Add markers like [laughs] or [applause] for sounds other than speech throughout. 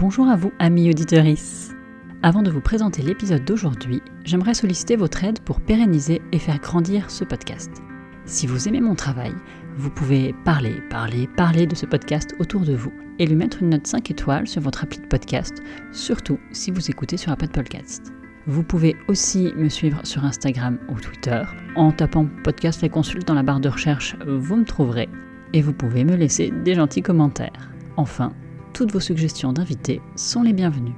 Bonjour à vous, amis auditeurs. Avant de vous présenter l'épisode d'aujourd'hui, j'aimerais solliciter votre aide pour pérenniser et faire grandir ce podcast. Si vous aimez mon travail, vous pouvez parler, parler, parler de ce podcast autour de vous et lui mettre une note 5 étoiles sur votre appli de podcast, surtout si vous écoutez sur Apple Podcast. Vous pouvez aussi me suivre sur Instagram ou Twitter. En tapant podcast les consultes dans la barre de recherche, vous me trouverez. Et vous pouvez me laisser des gentils commentaires. Enfin, toutes vos suggestions d'invités sont les bienvenues.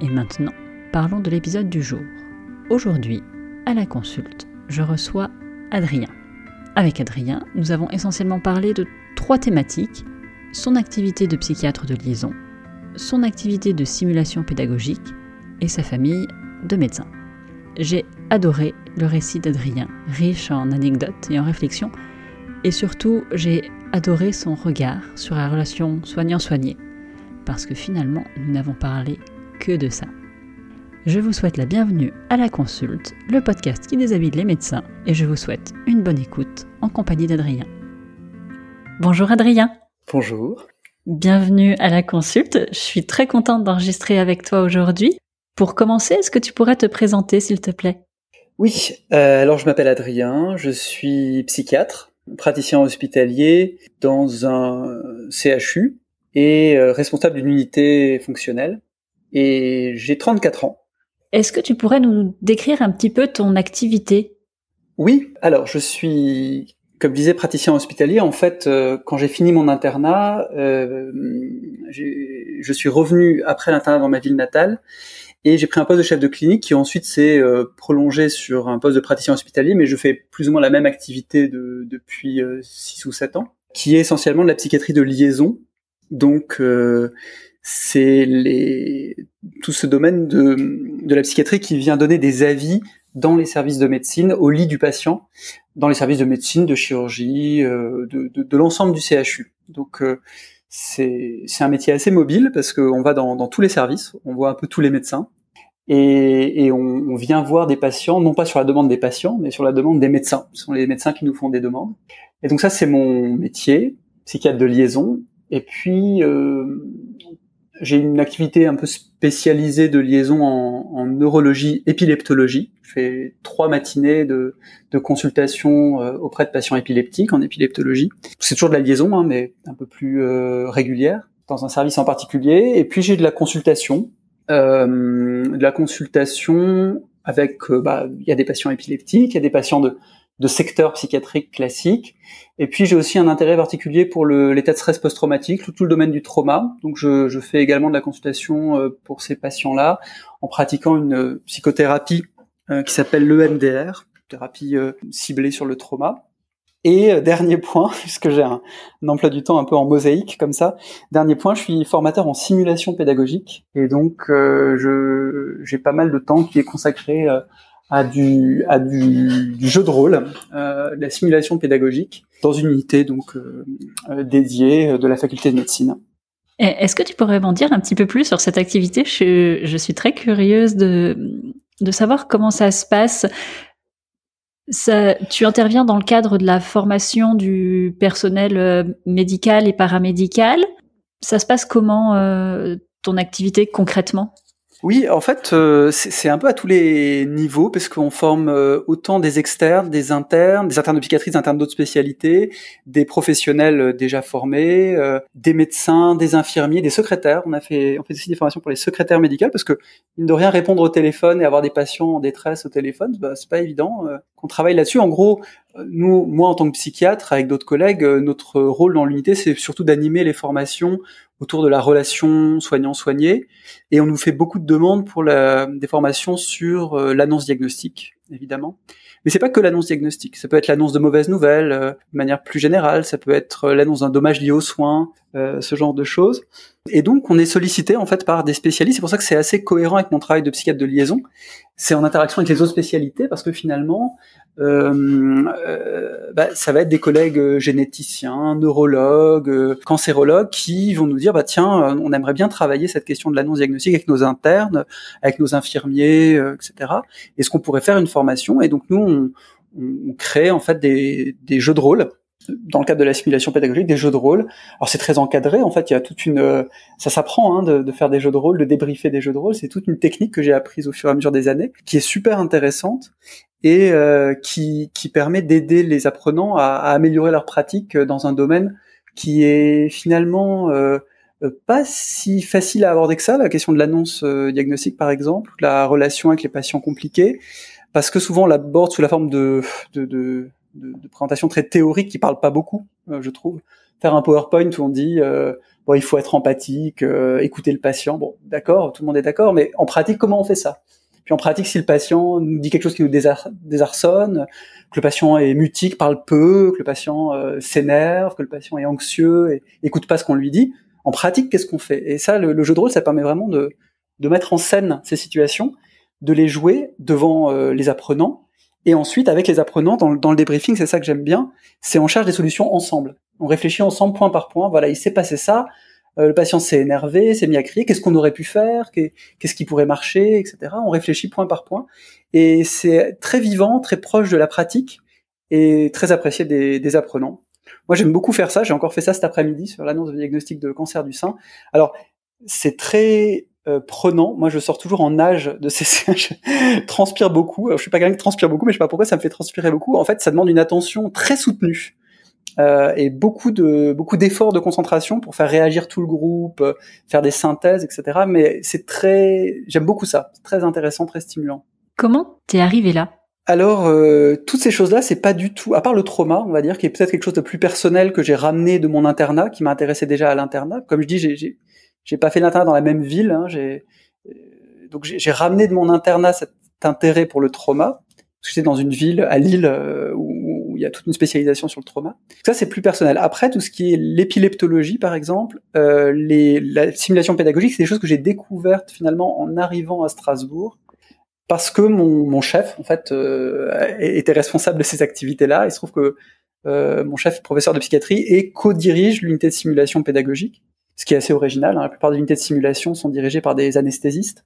Et maintenant, parlons de l'épisode du jour. Aujourd'hui, à la consulte, je reçois Adrien. Avec Adrien, nous avons essentiellement parlé de trois thématiques son activité de psychiatre de liaison, son activité de simulation pédagogique et sa famille de médecins. J'ai adoré le récit d'Adrien, riche en anecdotes et en réflexions, et surtout j'ai adoré son regard sur la relation soignant-soigné, parce que finalement nous n'avons parlé que de ça. Je vous souhaite la bienvenue à la consulte, le podcast qui déshabille les médecins, et je vous souhaite une bonne écoute en compagnie d'Adrien. Bonjour Adrien. Bonjour. Bienvenue à la consulte. Je suis très contente d'enregistrer avec toi aujourd'hui. Pour commencer, est-ce que tu pourrais te présenter, s'il te plaît? Oui, euh, alors je m'appelle Adrien, je suis psychiatre, praticien hospitalier dans un CHU et euh, responsable d'une unité fonctionnelle. Et j'ai 34 ans. Est-ce que tu pourrais nous décrire un petit peu ton activité? Oui, alors je suis, comme je disais, praticien hospitalier. En fait, euh, quand j'ai fini mon internat, je suis revenu après l'internat dans ma ville natale et j'ai pris un poste de chef de clinique qui ensuite s'est euh, prolongé sur un poste de praticien hospitalier, mais je fais plus ou moins la même activité de, depuis 6 euh, ou 7 ans, qui est essentiellement de la psychiatrie de liaison. Donc euh, c'est tout ce domaine de, de la psychiatrie qui vient donner des avis dans les services de médecine, au lit du patient, dans les services de médecine, de chirurgie, de, de, de l'ensemble du CHU. Donc c'est un métier assez mobile parce qu'on va dans, dans, tous les services, on voit un peu tous les médecins et, et on, on, vient voir des patients, non pas sur la demande des patients, mais sur la demande des médecins. Ce sont les médecins qui nous font des demandes. Et donc ça, c'est mon métier, psychiatre de liaison. Et puis, euh, j'ai une activité un peu spécialisée de liaison en, en, neurologie, épileptologie. Je fais trois matinées de, de consultation euh, auprès de patients épileptiques en épileptologie. C'est toujours de la liaison, hein, mais un peu plus euh, régulière dans un service en particulier. Et puis j'ai de la consultation de la consultation avec, euh, bah, il y a des patients épileptiques, il y a des patients de, de secteur psychiatrique classique. Et puis j'ai aussi un intérêt particulier pour l'état de stress post-traumatique, tout, le domaine du trauma. Donc je, je, fais également de la consultation euh, pour ces patients-là en pratiquant une psychothérapie qui s'appelle l'EMDR, thérapie ciblée sur le trauma. Et euh, dernier point, [laughs] puisque j'ai un, emploi du temps un peu en mosaïque comme ça, dernier point, je suis formateur en simulation pédagogique et donc euh, j'ai pas mal de temps qui est consacré euh, à du jeu de rôle, la simulation pédagogique dans une unité donc dédiée de la faculté de médecine. Est-ce que tu pourrais m'en dire un petit peu plus sur cette activité? Je, suis très curieuse de savoir comment ça se passe. Ça, tu interviens dans le cadre de la formation du personnel euh, médical et paramédical. Ça se passe comment euh, ton activité concrètement? Oui, en fait, euh, c'est un peu à tous les niveaux, parce qu'on forme euh, autant des externes, des internes, des internes de psychiatrie, des internes d'autres spécialités, des professionnels euh, déjà formés, des médecins, des infirmiers, des secrétaires. On a fait, on fait aussi des formations pour les secrétaires médicales, parce que mine de rien, répondre au téléphone et avoir des patients en détresse au téléphone, bah, c'est pas évident. Qu'on travaille là-dessus. En gros, nous, moi en tant que psychiatre, avec d'autres collègues, notre rôle dans l'unité, c'est surtout d'animer les formations autour de la relation soignant-soigné. Et on nous fait beaucoup de demandes pour la, des formations sur euh, l'annonce diagnostique, évidemment. Mais c'est pas que l'annonce diagnostique. Ça peut être l'annonce de mauvaises nouvelles, euh, de manière plus générale. Ça peut être euh, l'annonce d'un dommage lié aux soins, ce genre de choses. Et donc, on est sollicité en fait par des spécialistes. C'est pour ça que c'est assez cohérent avec mon travail de psychiatre de liaison. C'est en interaction avec les autres spécialités parce que finalement, euh, euh, bah, ça va être des collègues euh, généticiens, neurologues, cancérologues qui vont nous dire bah tiens, on aimerait bien travailler cette question de l'annonce diagnostique avec nos internes, avec nos infirmiers, etc. Est-ce qu'on pourrait faire une formation? Et donc nous, on, on crée en fait des, des jeux de rôle dans le cadre de la simulation pédagogique, des jeux de rôle. Alors c'est très encadré, en fait, il y a toute une, ça s'apprend hein, de, faire des jeux de rôle, de débriefer des jeux de rôle. C'est toute une technique que j'ai apprise au fur et à mesure des années, qui est super intéressante et euh, qui, permet d'aider les apprenants à, améliorer leur pratique dans un domaine qui est finalement euh, pas si facile à aborder que ça, la question de l'annonce euh, diagnostique par exemple, la relation avec les patients compliqués, parce que souvent on l'aborde sous la forme de, de, de de, de, présentation très théorique qui parle pas beaucoup, euh, je trouve. Faire un PowerPoint où on dit euh, bon, il faut être empathique, euh, écouter le patient. Bon, d'accord, tout le monde est d'accord, mais en pratique, comment on fait ça? Puis en pratique, si le patient nous dit quelque chose qui nous désarçonne, que le patient est mutique, parle peu, que le patient s'énerve, que le patient est anxieux et écoute pas ce qu'on lui dit, en pratique, qu'est-ce qu'on fait? Et ça, le, le, jeu de rôle, ça permet vraiment de, de mettre en scène ces situations, de les jouer devant les apprenants et ensuite, avec les apprenants, dans, dans le débriefing, c'est ça que j'aime bien, c'est on cherche des solutions ensemble. On réfléchit ensemble point par point. Voilà, il s'est passé ça. Euh, le patient s'est énervé, s'est mis à crier. Qu'est-ce qu'on aurait pu faire? Qu'est-ce qui pourrait marcher, etc. On réfléchit point par point. Et c'est très vivant, très proche de la pratique et très apprécié des, des apprenants. Moi, j'aime beaucoup faire ça. J'ai encore fait ça cet après-midi sur l'annonce de diagnostic de cancer du sein. Alors, c'est très euh, prenant. Moi, je sors toujours en nage de ces [laughs] je transpire beaucoup. Alors, je suis pas quelqu'un qui transpire beaucoup, mais je sais pas pourquoi ça me fait transpirer beaucoup. En fait, ça demande une attention très soutenue euh, et beaucoup de beaucoup d'efforts de concentration pour faire réagir tout le groupe, euh, faire des synthèses, etc. Mais c'est très, j'aime beaucoup ça. C'est très intéressant, très stimulant. Comment t'es arrivé là? Alors, euh, toutes ces choses-là, c'est pas du tout, à part le trauma, on va dire, qui est peut-être quelque chose de plus personnel que j'ai ramené de mon internat, qui m'intéressait déjà à l'internat. Comme je dis, j'ai j'ai pas fait l'internat dans la même ville. Hein, j'ai donc j'ai ramené de mon internat cet intérêt pour le trauma. Parce que j'étais dans une ville à Lille euh, où, où, il y a toute une spécialisation sur le trauma. Ça c'est plus personnel. Après tout ce qui est l'épileptologie par exemple, euh, les, la simulation pédagogique, c'est des choses que j'ai découvertes finalement en arrivant à Strasbourg parce que mon, mon chef en fait euh, était responsable de ces activités-là. Il se trouve que euh, mon chef professeur de psychiatrie et co-dirige l'unité de simulation pédagogique ce qui est assez original. Hein. La plupart des unités de simulation sont dirigées par des anesthésistes.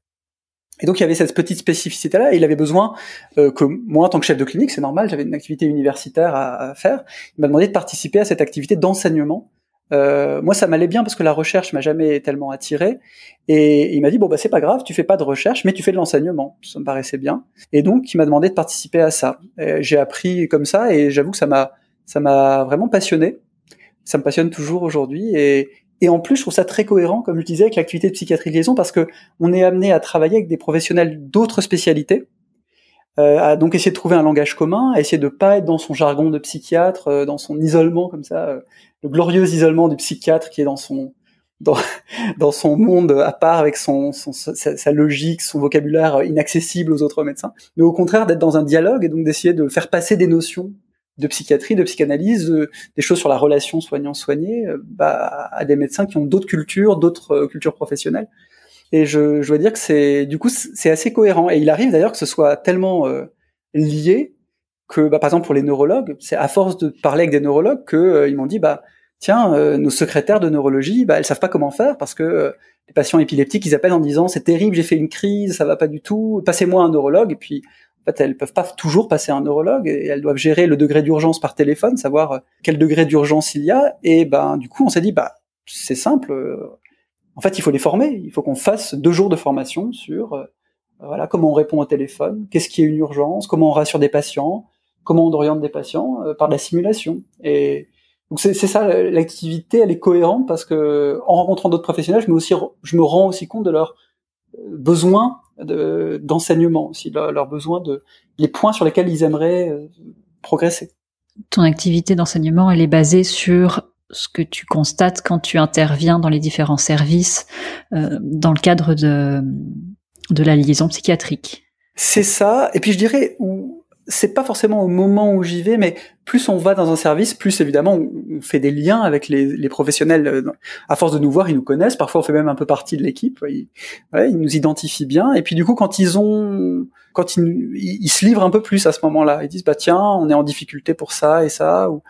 Et donc il y avait cette petite spécificité-là, il avait besoin euh, que moi, en tant que chef de clinique, c'est normal, j'avais une activité universitaire à, à faire, il m'a demandé de participer à cette activité d'enseignement. Euh, moi, ça m'allait bien parce que la recherche m'a jamais tellement attiré, et il m'a dit bon bah c'est pas grave, tu fais pas de recherche, mais tu fais de l'enseignement. Ça me paraissait bien, et donc il m'a demandé de participer à ça. J'ai appris comme ça, et j'avoue que ça m'a ça m'a vraiment passionné. Ça me passionne toujours aujourd'hui, et, et en plus, je trouve ça très cohérent, comme je disais, avec l'activité de psychiatrie liaison, parce que on est amené à travailler avec des professionnels d'autres spécialités, euh, à donc essayer de trouver un langage commun, à essayer de pas être dans son jargon de psychiatre, euh, dans son isolement comme ça, euh, le glorieux isolement du psychiatre qui est dans son dans, [laughs] dans son monde à part avec son, son sa, logique, son vocabulaire inaccessible aux autres médecins, mais au contraire d'être dans un dialogue et donc d'essayer de faire passer des notions de psychiatrie, de psychanalyse, des choses sur la relation soignant-soigné, euh, bah, à des médecins qui ont d'autres cultures, d'autres euh, cultures professionnelles. Et je, dois dire que c'est du coup c'est assez cohérent. Et il arrive d'ailleurs que ce soit tellement euh, lié que, bah, par exemple pour les neurologues, c'est à force de parler avec des neurologues que ils m'ont dit bah tiens nos secrétaires de neurologie bah elles savent pas comment faire parce que les patients épileptiques ils appellent en disant c'est terrible j'ai fait une crise ça va pas du tout passez-moi un neurologue et puis en fait, elles peuvent pas toujours passer un neurologue et elles doivent gérer le degré d'urgence par téléphone, savoir euh, quel degré d'urgence il y a. Et ben, du coup, on s'est dit, bah, c'est simple. Euh, en fait, il faut les former. Il faut qu'on fasse deux jours de formation sur, euh, voilà, comment on répond au téléphone, qu'est-ce qui est une urgence, comment on rassure des patients, comment on oriente des patients par la simulation. Et donc c'est ça, l'activité, elle est cohérente parce que en rencontrant d'autres professionnels, je aussi, je me rends aussi compte de leurs besoins d'enseignement aussi, leurs besoins de les points sur lesquels ils aimeraient euh, progresser. Ton activité d'enseignement, elle est basée sur ce que tu constates quand tu interviens dans les différents services euh, dans le cadre de, de la liaison psychiatrique. C'est ça. Et puis je dirais, c'est pas forcément au moment où j'y vais, mais plus on va dans un service, plus évidemment on fait des liens avec les, professionnels. Euh, à force de nous voir, ils nous connaissent. Parfois, on fait même un peu partie de l'équipe. Ils, nous identifient bien. Et puis du coup, quand ils ont, quand ils, se livrent un peu plus à ce moment-là, ils disent bah tiens, on est en difficulté pour ça et ça. Ou,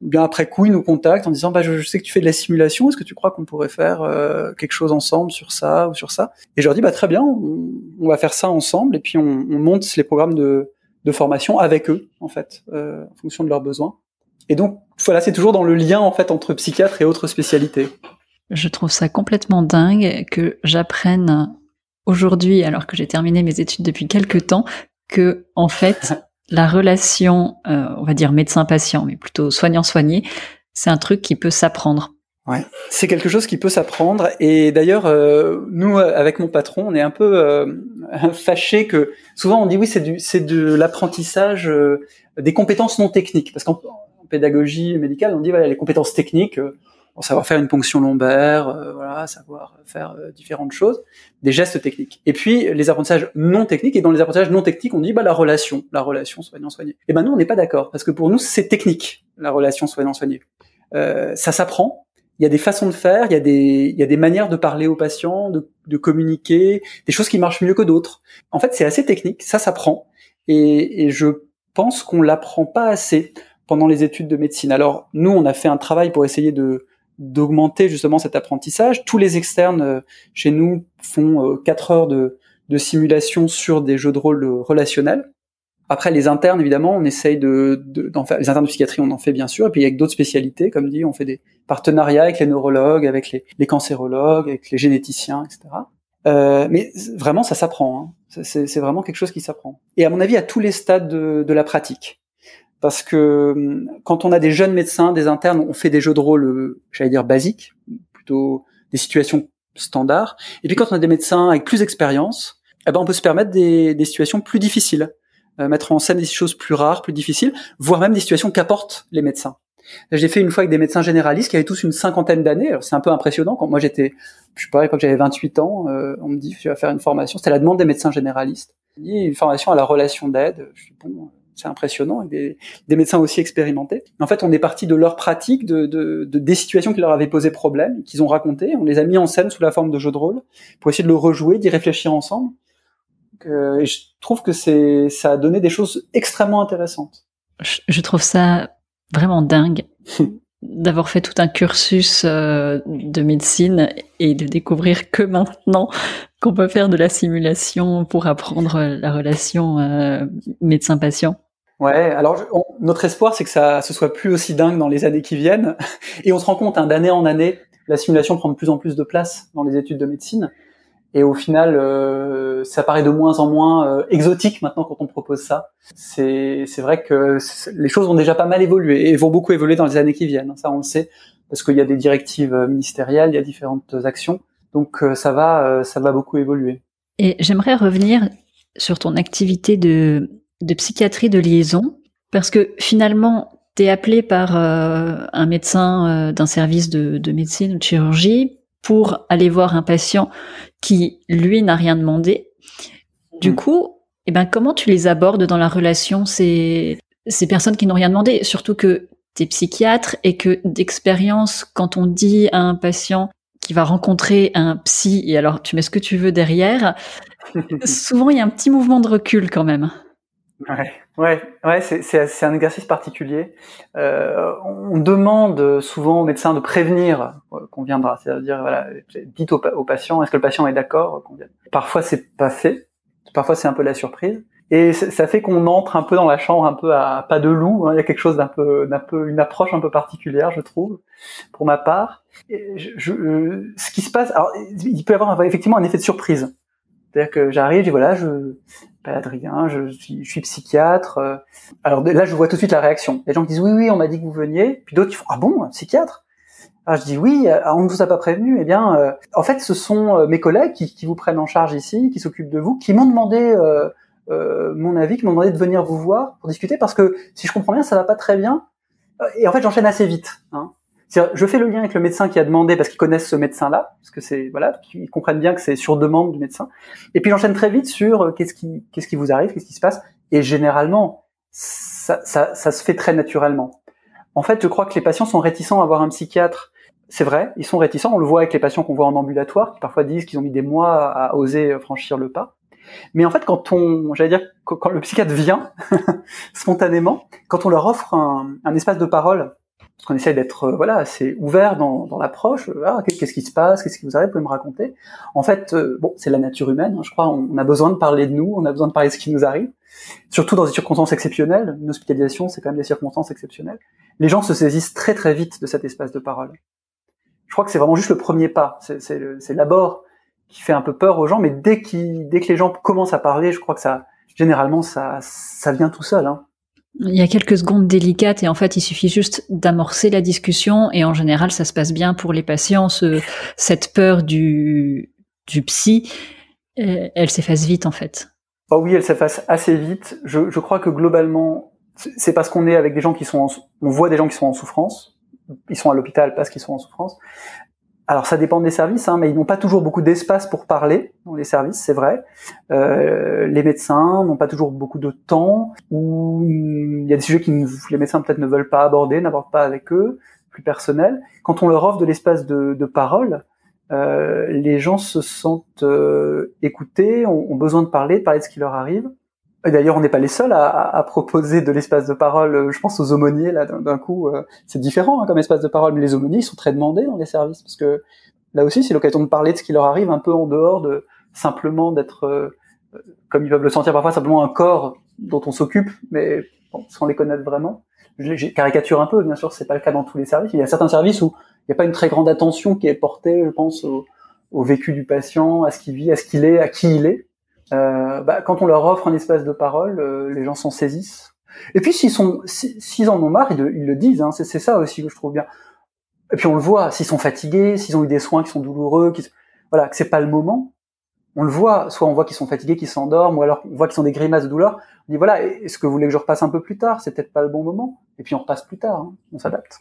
bien après coup, ils nous contactent en disant bah je, sais que tu fais de la simulation. Est-ce que tu crois qu'on pourrait faire euh, quelque chose ensemble sur ça ou sur ça? Et je leur dis bah très bien, on, va faire ça ensemble. Et puis on monte les programmes de de formation avec eux, en fait, euh, en fonction de leurs besoins. Et donc, voilà, c'est toujours dans le lien en fait entre psychiatre et autres spécialités. Je trouve ça complètement dingue que j'apprenne aujourd'hui, alors que j'ai terminé mes études depuis quelques temps, que en fait [laughs] la relation, euh, on va dire médecin-patient, mais plutôt soignant-soigné, c'est un truc qui peut s'apprendre. Ouais, c'est quelque chose qui peut s'apprendre. Et d'ailleurs, euh, nous, avec mon patron, on est un peu euh, [laughs] fâchés que souvent on dit oui, c'est du, c'est de l'apprentissage euh, des compétences non techniques, parce qu'en pédagogie médicale, on dit voilà les compétences techniques, euh, savoir faire une ponction lombaire, euh, voilà, savoir faire différentes choses, des gestes techniques. Et puis les apprentissages non techniques. Et dans les apprentissages non techniques, on dit bah la relation, la relation soignant-soigné. Et ben nous, on n'est pas d'accord, parce que pour nous, c'est technique la relation soignant-soigné. ça s'apprend, il y a des façons de faire, il y a des, il y a des manières de parler aux patients, de, communiquer, des choses qui marchent mieux que d'autres. En fait, c'est assez technique, ça s'apprend, et, je pense qu'on l'apprend pas assez pendant les études de médecine. Alors nous, on a fait un travail pour essayer de d'augmenter justement cet apprentissage. Tous les externes euh, chez nous font 4 euh, heures de, de simulation sur des jeux de rôle relationnels. Après, les internes, évidemment, on essaye de, d'en faire. Les internes de psychiatrie, on en fait bien sûr. Et puis avec d'autres spécialités, comme dit, on fait des partenariats avec les neurologues, avec les, les cancérologues, avec les généticiens, etc. Euh, mais vraiment, ça s'apprend. Hein. C'est, vraiment quelque chose qui s'apprend. Et à mon avis, à tous les stades de, de, la pratique. Parce que hum, quand on a des jeunes médecins, des internes, on fait des jeux de rôle, euh, j'allais dire basiques, plutôt des situations standards. Et puis quand on a des médecins avec plus d'expérience, eh ben on peut se permettre des, des situations plus difficiles. Euh, mettre en scène des choses plus rares, plus difficiles, voire même des situations qu'apportent les médecins. J'ai fait une fois avec des médecins généralistes qui avaient tous une cinquantaine d'années. C'est un peu impressionnant. Quand moi j'étais, je sais pas, quand j'avais 28 ans, euh, on me dit tu vas faire une formation. C'était la demande des médecins généralistes. Une formation à la relation d'aide. Je suis bon, c'est impressionnant. Des, médecins aussi expérimentés. En fait, on est parti de leur pratique, de, de, de, des situations qui leur avaient posé problème, qu'ils ont racontées. On les a mis en scène sous la forme de jeux de rôle pour essayer de le rejouer, d'y réfléchir ensemble. Euh, et je trouve que c'est ça a donné des choses extrêmement intéressantes. Je, trouve ça vraiment dingue [laughs] d'avoir fait tout un cursus euh, de médecine et de découvrir que maintenant qu'on peut faire de la simulation pour apprendre la relation euh, médecin-patient. Ouais, alors notre espoir c'est que ça ce soit plus aussi dingue dans les années qui viennent [laughs] et on se rend compte hein, d'année en année la simulation prend de plus en plus de place dans les études de médecine. Et au final, euh, ça paraît de moins en moins euh, exotique maintenant quand on propose ça. C'est vrai que les choses ont déjà pas mal évolué et vont beaucoup évoluer dans les années qui viennent. Ça, on le sait parce qu'il y a des directives euh, ministérielles, il y a différentes actions. Donc ça va, ça va beaucoup évoluer. Et j'aimerais revenir sur ton activité de, de psychiatrie de liaison parce que finalement, tu es appelé par un médecin d'un service de, de médecine ou de chirurgie pour aller voir un patient qui, lui, n'a rien demandé. Du mm. coup, eh ben, comment tu les abordes dans la relation, ces, ces personnes qui n'ont rien demandé? Surtout que tu es psychiatre et que d'expérience, quand on dit à un patient qui va rencontrer un psy, et alors tu mets ce que tu veux derrière, [laughs] souvent il y a un petit mouvement de recul quand même. Ouais, ouais, ouais c'est un exercice particulier. Euh, on demande souvent aux médecins de prévenir euh, qu'on viendra, c'est-à-dire voilà, dites au, patient, est-ce que le patient est d'accord qu'on vienne? Parfois c'est pas fait, parfois c'est un peu la surprise, et ça fait qu'on entre un peu dans la chambre un peu à pas de loup. Hein. Il y a quelque chose d'un peu, d'un peu, une approche un peu particulière, je trouve, pour ma part. Et je, je, ce qui se passe, alors il peut y avoir effectivement un effet de surprise. C'est-à-dire que j'arrive, je dis voilà, je pas Adrien, je suis, je suis psychiatre. Euh. Alors là, je vois tout de suite la réaction. Les gens qui disent oui, oui, on m'a dit que vous veniez. Puis d'autres qui font ah bon, psychiatre? Alors je dis oui, euh, on ne vous a pas prévenu. Eh bien, euh, en fait, ce sont mes collègues qui, qui, vous prennent en charge ici, qui s'occupent de vous, qui m'ont demandé euh, mon avis, qui m'ont demandé de venir vous voir pour discuter parce que si je comprends bien, ça va pas très bien. Et en fait, j'enchaîne assez vite. Hein je fais le lien avec le médecin qui a demandé parce qu'ils connaissent ce médecin-là, parce que c'est voilà, ils comprennent bien que c'est sur demande du médecin. Et puis j'enchaîne très vite sur euh, qu'est-ce qui qu'est-ce qui vous arrive, qu'est-ce qui se passe. Et généralement, ça, ça, ça se fait très naturellement. En fait, je crois que les patients sont réticents à voir un psychiatre. C'est vrai, ils sont réticents. On le voit avec les patients qu'on voit en ambulatoire, qui parfois disent qu'ils ont mis des mois à oser franchir le pas. Mais en fait, quand on, j'allais dire, quand le psychiatre vient [laughs] spontanément, quand on leur offre un espace de parole parce qu'on essaie d'être euh, voilà assez ouvert dans, dans l'approche. Ah, qu'est-ce qui se passe Qu'est-ce qui vous arrive Vous pouvez me raconter En fait, euh, bon, c'est la nature humaine. Hein, je crois. On, a besoin de parler de nous. On a besoin de parler de ce qui nous arrive, surtout dans des circonstances exceptionnelles. Une hospitalisation, c'est quand même des circonstances exceptionnelles. les gens se saisissent très très vite de cet espace de parole. Je crois que c'est vraiment juste le premier pas. C'est l'abord qui fait un peu peur aux gens, mais dès, dès que les gens commencent à parler, je crois que ça, généralement, ça, ça vient tout seul. Hein. Il y a quelques secondes délicates et en fait, il suffit juste d'amorcer la discussion et en général, ça se passe bien pour les patients. cette peur du, du psy, euh, elle s'efface vite en fait. Oh oui, elle s'efface assez vite. Je, je, crois que globalement, c'est parce qu'on est avec des gens qui sont, en, on voit des gens qui sont en souffrance. Ils sont à l'hôpital parce qu'ils sont en souffrance. Alors ça dépend des services, hein, mais ils n'ont pas toujours beaucoup d'espace pour parler dans les services, c'est vrai. Euh, les médecins n'ont pas toujours beaucoup de temps, ou il y a des sujets que les médecins peut-être ne veulent pas aborder, n'abordent pas avec eux, plus personnels. Quand on leur offre de l'espace de, de, parole, euh, les gens se sentent euh, écoutés, ont, ont, besoin de parler, de parler de ce qui leur arrive. D'ailleurs, on n'est pas les seuls à, à, proposer de l'espace de parole. Euh, je pense aux aumôniers là, d'un coup, euh, c'est différent hein, comme espace de parole, mais les aumôniers ils sont très demandés dans les services parce que là aussi, c'est l'occasion de parler de ce qui leur arrive un peu en dehors de simplement d'être, euh, comme ils peuvent le sentir parfois, simplement un corps dont on s'occupe, mais bon, sans les connaître vraiment. Je caricature un peu, bien sûr, c'est pas le cas dans tous les services. Il y a certains services où il n'y a pas une très grande attention qui est portée, je pense, au, au vécu du patient, à ce qu'il vit, à ce qu'il est, à qui il est. Euh, bah, quand on leur offre un espace de parole, euh, les gens s'en saisissent. Et puis s'ils en ont marre, ils, le disent. Hein, c'est ça aussi que je trouve bien. Et puis on le voit, s'ils sont fatigués, s'ils ont eu des soins qui sont douloureux, qui, voilà, que c'est pas le moment. On le voit, soit on voit qu'ils sont fatigués, qu'ils s'endorment, ou alors on voit qu'ils ont des grimaces de douleur. On dit voilà, est-ce que vous voulez que je repasse un peu plus tard? C'est peut-être pas le bon moment. Et puis on repasse plus tard, hein, on s'adapte.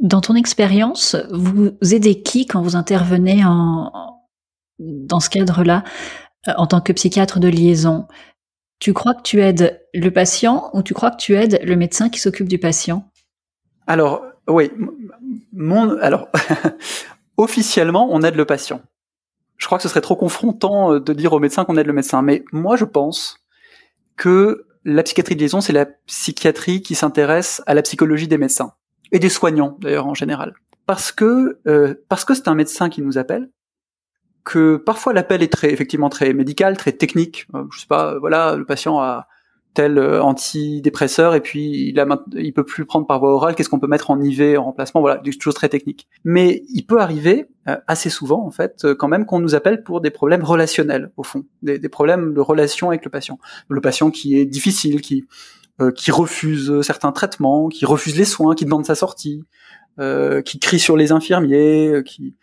Dans ton expérience, vous aidez qui quand vous intervenez en, dans ce cadre-là? En tant que psychiatre de liaison, tu crois que tu aides le patient ou tu crois que tu aides le médecin qui s'occupe du patient? Alors, oui. Mon, alors, [laughs] officiellement, on aide le patient. Je crois que ce serait trop confrontant euh, de dire au médecin qu'on aide le médecin. Mais moi, je pense que la psychiatrie de liaison, c'est la psychiatrie qui s'intéresse à la psychologie des médecins et des soignants, d'ailleurs, en général. Parce que, euh, parce que c'est un médecin qui nous appelle, que parfois l'appel est très effectivement très médical, très technique. Euh, je sais pas, euh, voilà, le patient a tel euh, antidépresseur et puis il a il peut plus prendre par voie orale. Qu'est-ce qu'on peut mettre en IV en remplacement? Voilà, des choses très techniques. Mais il peut arriver assez souvent en fait quand même qu'on nous appelle pour des problèmes relationnels au fond, des, des, problèmes de relation avec le patient. Le patient qui est difficile, qui qui refuse certains traitements, qui refuse les soins, qui demande sa sortie, euh, qui crie sur les infirmiers, euh, qui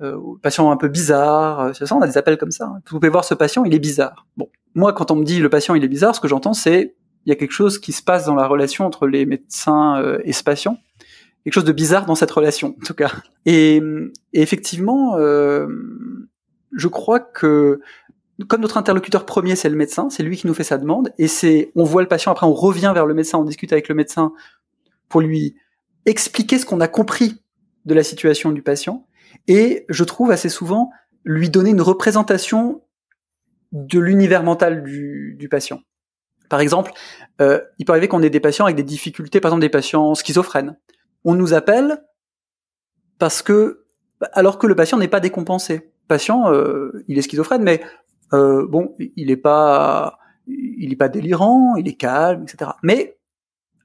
euh, patient un peu bizarre. Euh, c'est ça, on a des appels comme ça. Hein. Vous pouvez voir ce patient, il est bizarre. Bon, moi, quand on me dit le patient il est bizarre, ce que j'entends c'est il y a quelque chose qui se passe dans la relation entre les médecins et ce patient, quelque chose de bizarre dans cette relation, en tout cas. Et, et effectivement, euh, je crois que comme notre interlocuteur premier c'est le médecin, c'est lui qui nous fait sa demande, et c'est on voit le patient après on revient vers le médecin, on discute avec le médecin pour lui expliquer ce qu'on a compris de la situation du patient et je trouve assez souvent lui donner une représentation de l'univers mental du, patient. Par exemple, euh, il peut arriver qu'on ait des patients avec des difficultés, par exemple des patients schizophrènes. On nous appelle parce que, alors que le patient n'est pas décompensé. Le patient, euh, il est schizophrène, mais euh, bon, il n'est pas, il est pas délirant, il est calme, etc. Mais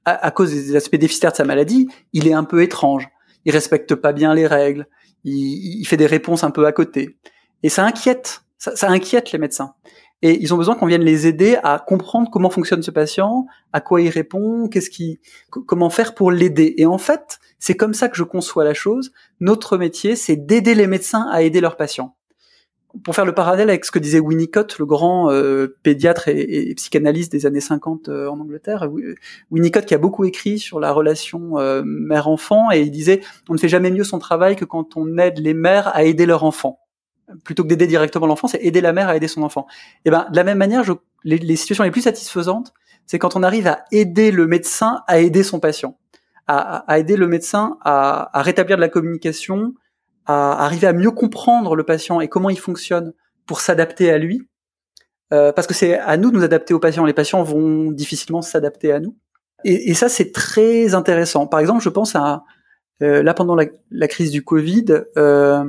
à, cause des aspects déficitaires de sa maladie, il est un peu étrange. Il respecte pas bien les règles. Il, il fait des réponses un peu à côté. Et ça inquiète. Ça, ça inquiète les médecins. Et ils ont besoin qu'on vienne les aider à comprendre comment fonctionne ce patient, à quoi il répond, qu'est-ce qui, comment faire pour l'aider. Et en fait, c'est comme ça que je conçois la chose. Notre métier, c'est d'aider les médecins à aider leurs patients pour faire le parallèle avec ce que disait Winnicott, le grand euh, pédiatre et, et, psychanalyste des années 50 euh, en Angleterre, Winnicott qui a beaucoup écrit sur la relation euh, mère-enfant et il disait on ne fait jamais mieux son travail que quand on aide les mères à aider leur enfant. Plutôt que d'aider directement l'enfant, c'est aider la mère à aider son enfant. Et ben de la même manière, je, les, les, situations les plus satisfaisantes, c'est quand on arrive à aider le médecin à aider son patient, à, à aider le médecin à, à rétablir de la communication, à arriver à mieux comprendre le patient et comment il fonctionne pour s'adapter à lui. Euh, parce que c'est à nous de nous adapter aux patients. Les patients vont difficilement s'adapter à nous. Et, et ça, c'est très intéressant. Par exemple, je pense à euh, là pendant la, crise du Covid, euh,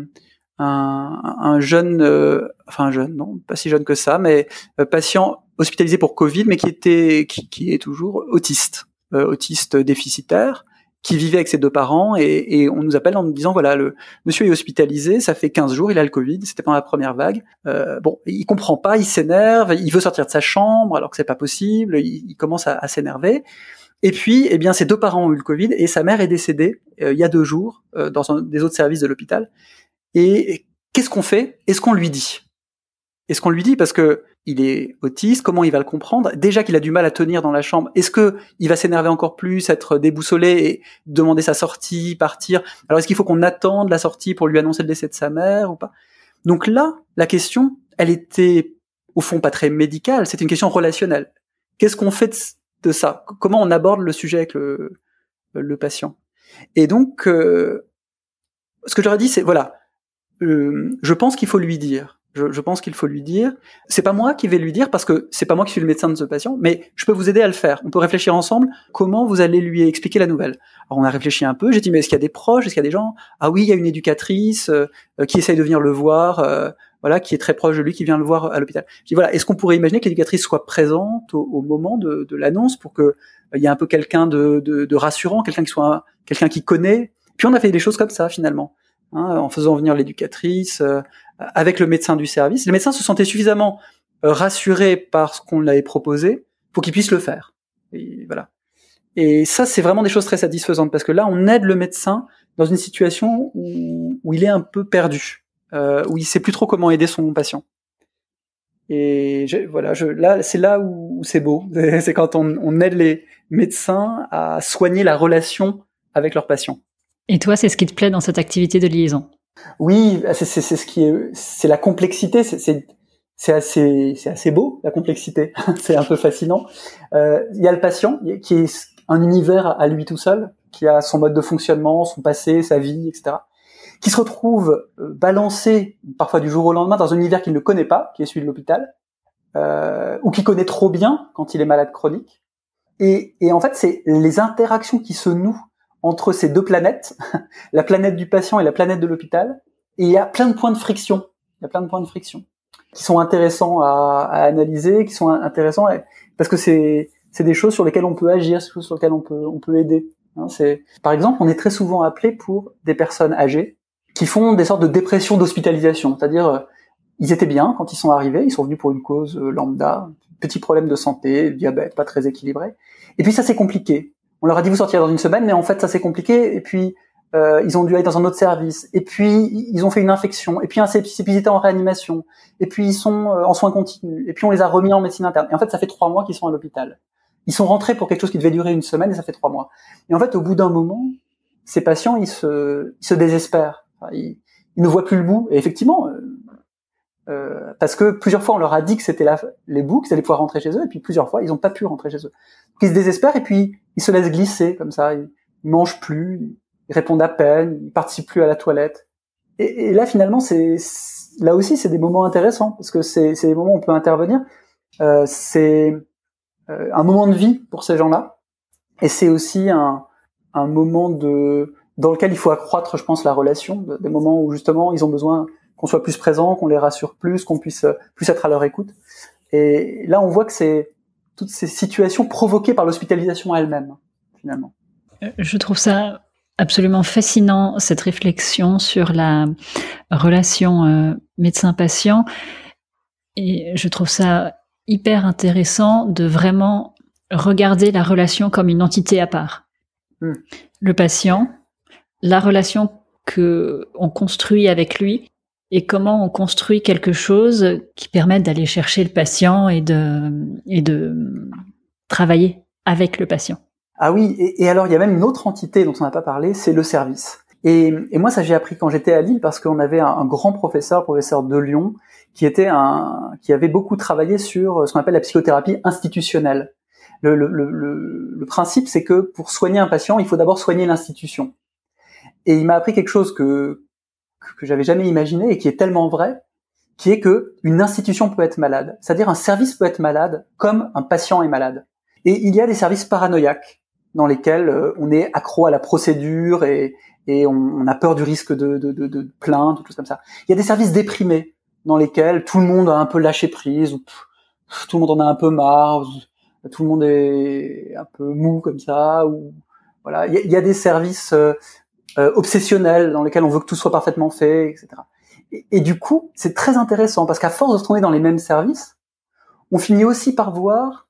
un, un, jeune, euh, enfin un jeune, non, pas si jeune que ça, mais euh, patient hospitalisé pour Covid, mais qui était, qui, qui est toujours autiste, euh, autiste déficitaire, qui vivait avec ses deux parents et, et, on nous appelle en nous disant voilà le monsieur est hospitalisé, ça fait 15 jours, il a le Covid, c'était pendant la première vague. Euh, bon, il comprend pas, il s'énerve, il veut sortir de sa chambre alors que c'est pas possible, il, commence à, à s'énerver. Et puis, eh bien, ses deux parents ont eu le Covid et sa mère est décédée euh, il y a deux jours euh, dans un des autres services de l'hôpital. Et qu'est-ce qu'on fait? Est-ce qu'on lui dit? Est-ce qu'on lui dit parce que il est autiste Comment il va le comprendre? Déjà qu'il a du mal à tenir dans la chambre, est-ce que il va s'énerver encore plus, être déboussolé et demander sa sortie, partir? Alors est-ce qu'il faut qu'on attende la sortie pour lui annoncer le décès de sa mère ou pas? Donc là, la question, elle était au fond pas très médicale, c'est une question relationnelle. Qu'est-ce qu'on fait de ça? Comment on aborde le sujet avec le, patient? Et donc, euh, ce que j'aurais dit, c'est voilà, euh, je pense qu'il faut lui dire. Je, je pense qu'il faut lui dire. C'est pas moi qui vais lui dire parce que c'est pas moi qui suis le médecin de ce patient, mais je peux vous aider à le faire. On peut réfléchir ensemble comment vous allez lui expliquer la nouvelle. Alors on a réfléchi un peu. J'ai dit mais est-ce qu'il y a des proches, est-ce qu'il y a des gens? Ah oui, il y a une éducatrice euh, qui essaye de venir le voir. Euh, voilà, qui est très proche de lui, qui vient le voir à l'hôpital. Je dis voilà, est-ce qu'on pourrait imaginer que l'éducatrice soit présente au, au moment de, de l'annonce pour que il y ait un peu quelqu'un de, de, de, rassurant, quelqu'un qui soit quelqu'un qui connaît? Puis on a fait des choses comme ça finalement hein, en faisant venir l'éducatrice, euh, avec le médecin du service. Le médecin se sentait suffisamment euh, rassuré par ce qu'on lui avait proposé pour qu'il puisse le faire. Et voilà. Et ça, c'est vraiment des choses très satisfaisantes parce que là, on aide le médecin dans une situation où, il est un peu perdu, euh, où il sait plus trop comment aider son patient. Et voilà, je, là, c'est là où, c'est beau. [laughs] C'est quand on, on, aide les médecins à soigner la relation avec leurs patients. Et toi, c'est ce qui te plaît dans cette activité de liaison? Oui, c'est ce qui est, c'est la complexité. C'est assez, c'est assez beau la complexité. [laughs] c'est un peu fascinant. Euh, il y a le patient qui est un univers à lui tout seul, qui a son mode de fonctionnement, son passé, sa vie, etc. Qui se retrouve euh, balancé parfois du jour au lendemain dans un univers qu'il ne connaît pas, qui est celui de l'hôpital, euh, ou qui connaît trop bien quand il est malade chronique. Et, et en fait, c'est les interactions qui se nouent entre ces deux planètes, [laughs] la planète du patient et la planète de l'hôpital. Et il y a plein de points de friction. Il y a plein de points de friction qui sont intéressants à, analyser, qui sont intéressants parce que c'est des choses sur lesquelles on peut agir, sur lesquelles on peut aider. Hein, par exemple, on est très souvent appelé pour des personnes âgées qui font des sortes de dépression d'hospitalisation, c'est-à-dire euh, ils étaient bien quand ils sont arrivés, ils sont venus pour une cause euh, lambda, petit problème de santé, diabète pas très équilibré, et puis ça c'est compliqué on leur a dit vous sortirez dans une semaine, mais en fait ça s'est compliqué. Et puis euh, ils ont dû aller dans un autre service. Et puis ils ont fait une infection. Et puis un ils étaient en réanimation. Et puis ils sont euh, en soins continus. Et puis on les a remis en médecine interne. Et en fait ça fait trois mois qu'ils sont à l'hôpital. Ils sont rentrés pour quelque chose qui devait durer une semaine et ça fait trois mois. Et en fait au bout d'un moment, ces patients ils se, ils se désespèrent. ils, ne voient plus le bout. Et effectivement. Euh, parce que plusieurs fois on leur a dit que c'était les bouts, qu'ils allaient pouvoir rentrer chez eux, et puis plusieurs fois ils n'ont pas pu rentrer chez eux. Ils se désespèrent et puis ils se laissent glisser comme ça, ils, mangent plus, ils répondent à peine, ils participent plus à la toilette. Et, et là finalement c'est là aussi c'est des moments intéressants parce que c'est des moments où on peut intervenir. Euh, c'est euh, un moment de vie pour ces gens-là et c'est aussi un, un moment de dans lequel il faut accroître, je pense, la relation, des moments où justement ils ont besoin qu'on soit plus présent, qu'on les rassure plus, qu'on puisse plus être à leur écoute. Et là, on voit que c'est toutes ces situations provoquées par l'hospitalisation elle-même, finalement. Euh, je trouve ça absolument fascinant, cette réflexion sur la relation euh, médecin-patient. Et je trouve ça hyper intéressant de vraiment regarder la relation comme une entité à part. Hmm. Le patient, la relation que on construit avec lui et comment on construit quelque chose qui permette d'aller chercher le patient et de, travailler avec le patient? Ah oui, et, alors il y a même une autre entité dont on n'a pas parlé, c'est le service. Et, moi, ça j'ai appris quand j'étais à Lille parce qu'on avait un, grand professeur, professeur de Lyon, qui était un, qui avait beaucoup travaillé sur ce qu'on appelle la psychothérapie institutionnelle. Le, le, le, le principe, c'est que pour soigner un patient, il faut d'abord soigner l'institution. Et il m'a appris quelque chose que que j'avais jamais imaginé et qui est tellement vrai, qui est que une institution peut être malade. C'est-à-dire un service peut être malade comme un patient est malade. Et il y a des services paranoïaques dans lesquels euh, on est accro à la procédure et, on, a peur du risque de, de, de, de plainte, tout comme ça. Il y a des services déprimés dans lesquels tout le monde a un peu lâché prise, ou tout le monde en a un peu marre, tout le monde est un peu mou comme ça, ou Voilà, il y, a des services obsessionnels dans lesquels on veut que tout soit parfaitement fait, etc. Et, et du coup, c'est très intéressant parce qu'à force de se trouver dans les mêmes services, on finit aussi par voir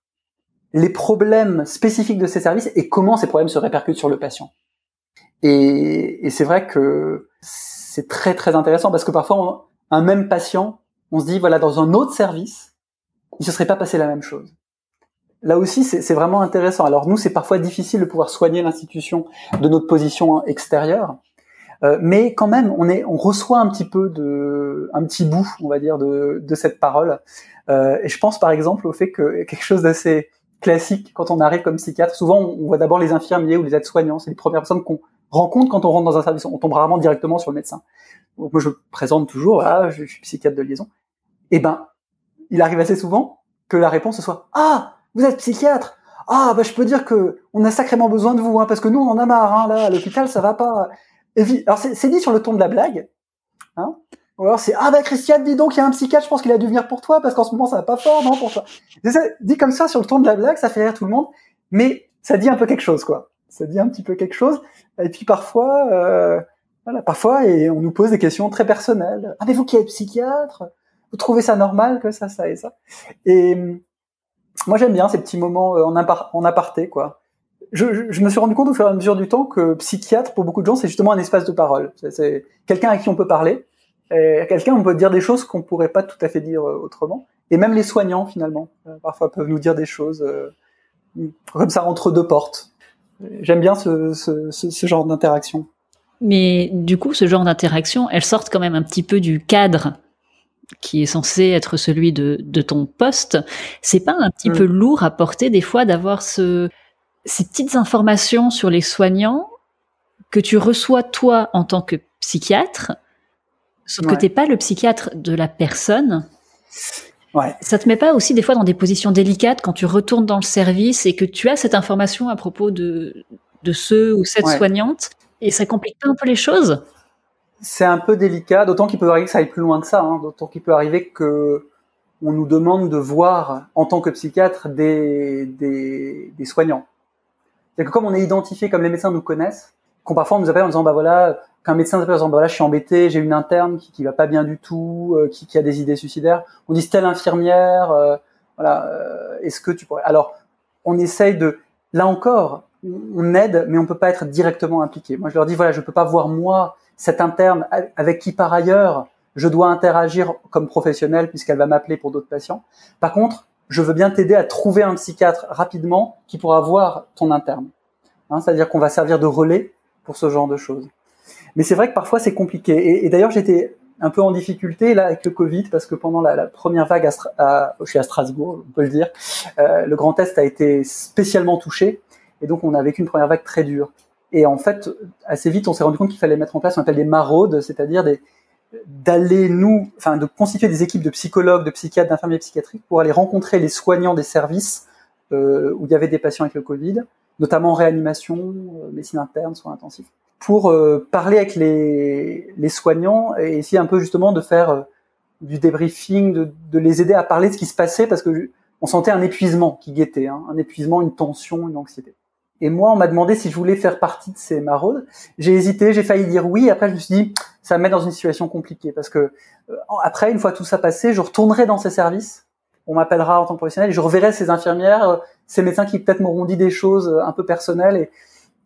les problèmes spécifiques de ces services et comment ces problèmes se répercutent sur le patient. Et, et c'est vrai que c'est très très intéressant parce que parfois un même patient, on se dit voilà dans un autre service, il se serait pas passé la même chose. Là aussi, c'est vraiment intéressant. Alors nous, c'est parfois difficile de pouvoir soigner l'institution de notre position extérieure, euh, mais quand même, on est, on reçoit un petit peu de, un petit bout, on va dire, de, de cette parole. Euh, et je pense par exemple au fait que quelque chose d'assez classique quand on arrive comme psychiatre, souvent on voit d'abord les infirmiers ou les aides-soignants, c'est les premières personnes qu'on rencontre quand on rentre dans un service. On tombe rarement directement sur le médecin. Donc moi je présente toujours, ah, je, suis psychiatre de liaison. Eh ben, il arrive assez souvent que la réponse soit ah vous êtes psychiatre ah bah je peux dire que on a sacrément besoin de vous hein, parce que nous on en a marre hein, là à l'hôpital ça va pas. Alors c'est dit sur le ton de la blague, hein, ou alors c'est ah bah Christiane, dis donc il y a un psychiatre, je pense qu'il a dû venir pour toi parce qu'en ce moment ça va pas fort, non pour toi. dit comme ça sur le ton de la blague, ça fait rire tout le monde, mais ça dit un peu quelque chose quoi. Ça dit un petit peu quelque chose. Et puis parfois, euh, voilà, parfois et on nous pose des questions très personnelles. Ah mais vous qui êtes psychiatre, vous trouvez ça normal que ça, ça et ça? Et moi j'aime bien ces petits moments euh, en, en aparté quoi. Je, me suis rendu compte au fur et à mesure du temps que psychiatre pour beaucoup de gens c'est justement un espace de parole. C'est quelqu'un à qui on peut parler quelqu'un, on peut dire des choses qu'on pourrait pas tout à fait dire euh, autrement. Et même les soignants, finalement, euh, parfois peuvent nous dire des choses comme ça entre deux portes. J'aime bien ce, ce, genre d'interaction. Mais du coup, ce genre d'interaction, elles sortent quand même un petit peu du cadre qui est censé être celui de, de ton poste. C'est pas un petit mm. peu lourd à porter des fois d'avoir ce, ces petites informations sur les soignants que tu reçois toi en tant que psychiatre Sauf que t'es pas le psychiatre de la personne. Ouais. Ça te met pas aussi des fois dans des positions délicates quand tu retournes dans le service et que tu as cette information à propos de, de ceux ou cette soignante et ça complique pas un peu les choses? C'est un peu délicat, d'autant qu'il peut arriver que ça aille plus loin que ça, hein, d'autant qu'il peut arriver que on nous demande de voir en tant que psychiatre des, des, soignants. C'est que comme on est identifié comme les médecins nous connaissent, qu'on parfois on nous appelle en disant bah voilà qu'un médecin s'appelle en disant bah là je suis embêté, j'ai une interne qui, qui va pas bien du tout, euh, qui, qui, a des idées suicidaires, on dit telle infirmière, euh, voilà, euh, est-ce que tu pourrais Alors on essaye de, là encore, on aide, mais on peut pas être directement impliqué. Moi je leur dis voilà je peux pas voir moi cette interne avec qui par ailleurs je dois interagir comme professionnel puisqu'elle va m'appeler pour d'autres patients. Par contre, je veux bien t'aider à trouver un psychiatre rapidement qui pourra voir ton interne. Hein, C'est-à-dire qu'on va servir de relais pour ce genre de choses. Mais c'est vrai que parfois c'est compliqué. Et, d'ailleurs, j'étais un peu en difficulté là avec le Covid parce que pendant la, première vague à, à, Strasbourg, on peut le dire, euh, le Grand Est a été spécialement touché et donc on a vécu une première vague très dure. Et en fait, assez vite, on s'est rendu compte qu'il fallait mettre en place ce qu'on appelle des maraudes, c'est-à-dire d'aller nous, enfin de constituer des équipes de psychologues, de psychiatres, d'infirmiers psychiatriques pour aller rencontrer les soignants des services euh, où il y avait des patients avec le Covid, notamment en réanimation, euh, médecine interne, soins intensifs pour euh, parler avec les, soignants et essayer un peu justement de faire du débriefing, de, de, les aider à parler de ce qui se passait parce que on sentait un épuisement qui guettait, hein, un épuisement, une tension, une anxiété. Et moi, on m'a demandé si je voulais faire partie de ces maraudes. J'ai hésité, j'ai failli dire oui. Après, je me suis dit, ça me met dans une situation compliquée parce que euh, après, une fois tout ça passé, je retournerai dans ces services. On m'appellera en tant que professionnel et je reverrai ces infirmières, ces médecins qui peut-être m'auront dit des choses un peu personnelles et,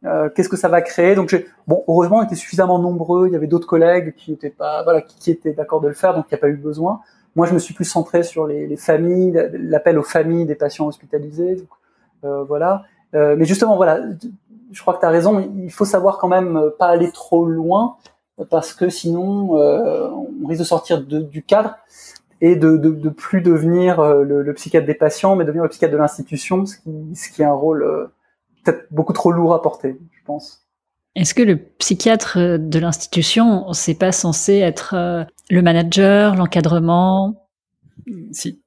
euh, qu'est-ce que ça va créer Donc bon, heureusement, on était suffisamment nombreux. Il y avait d'autres collègues qui étaient pas, voilà, qui, étaient d'accord de le faire, donc il n'y a pas eu besoin. Moi, je me suis plus centré sur les, les familles, l'appel aux familles des patients hospitalisés. Euh, voilà. Euh, mais justement, voilà, je crois que tu as raison. Il faut savoir quand même pas aller trop loin parce que sinon, on risque de sortir de, du cadre et de, de, de plus devenir le, le, psychiatre des patients, mais devenir le psychiatre de l'institution, ce qui, ce qui est un rôle peut-être beaucoup trop lourd à porter, je pense. Est-ce que le psychiatre de l'institution, c'est pas censé être euh, le manager, l'encadrement? Si.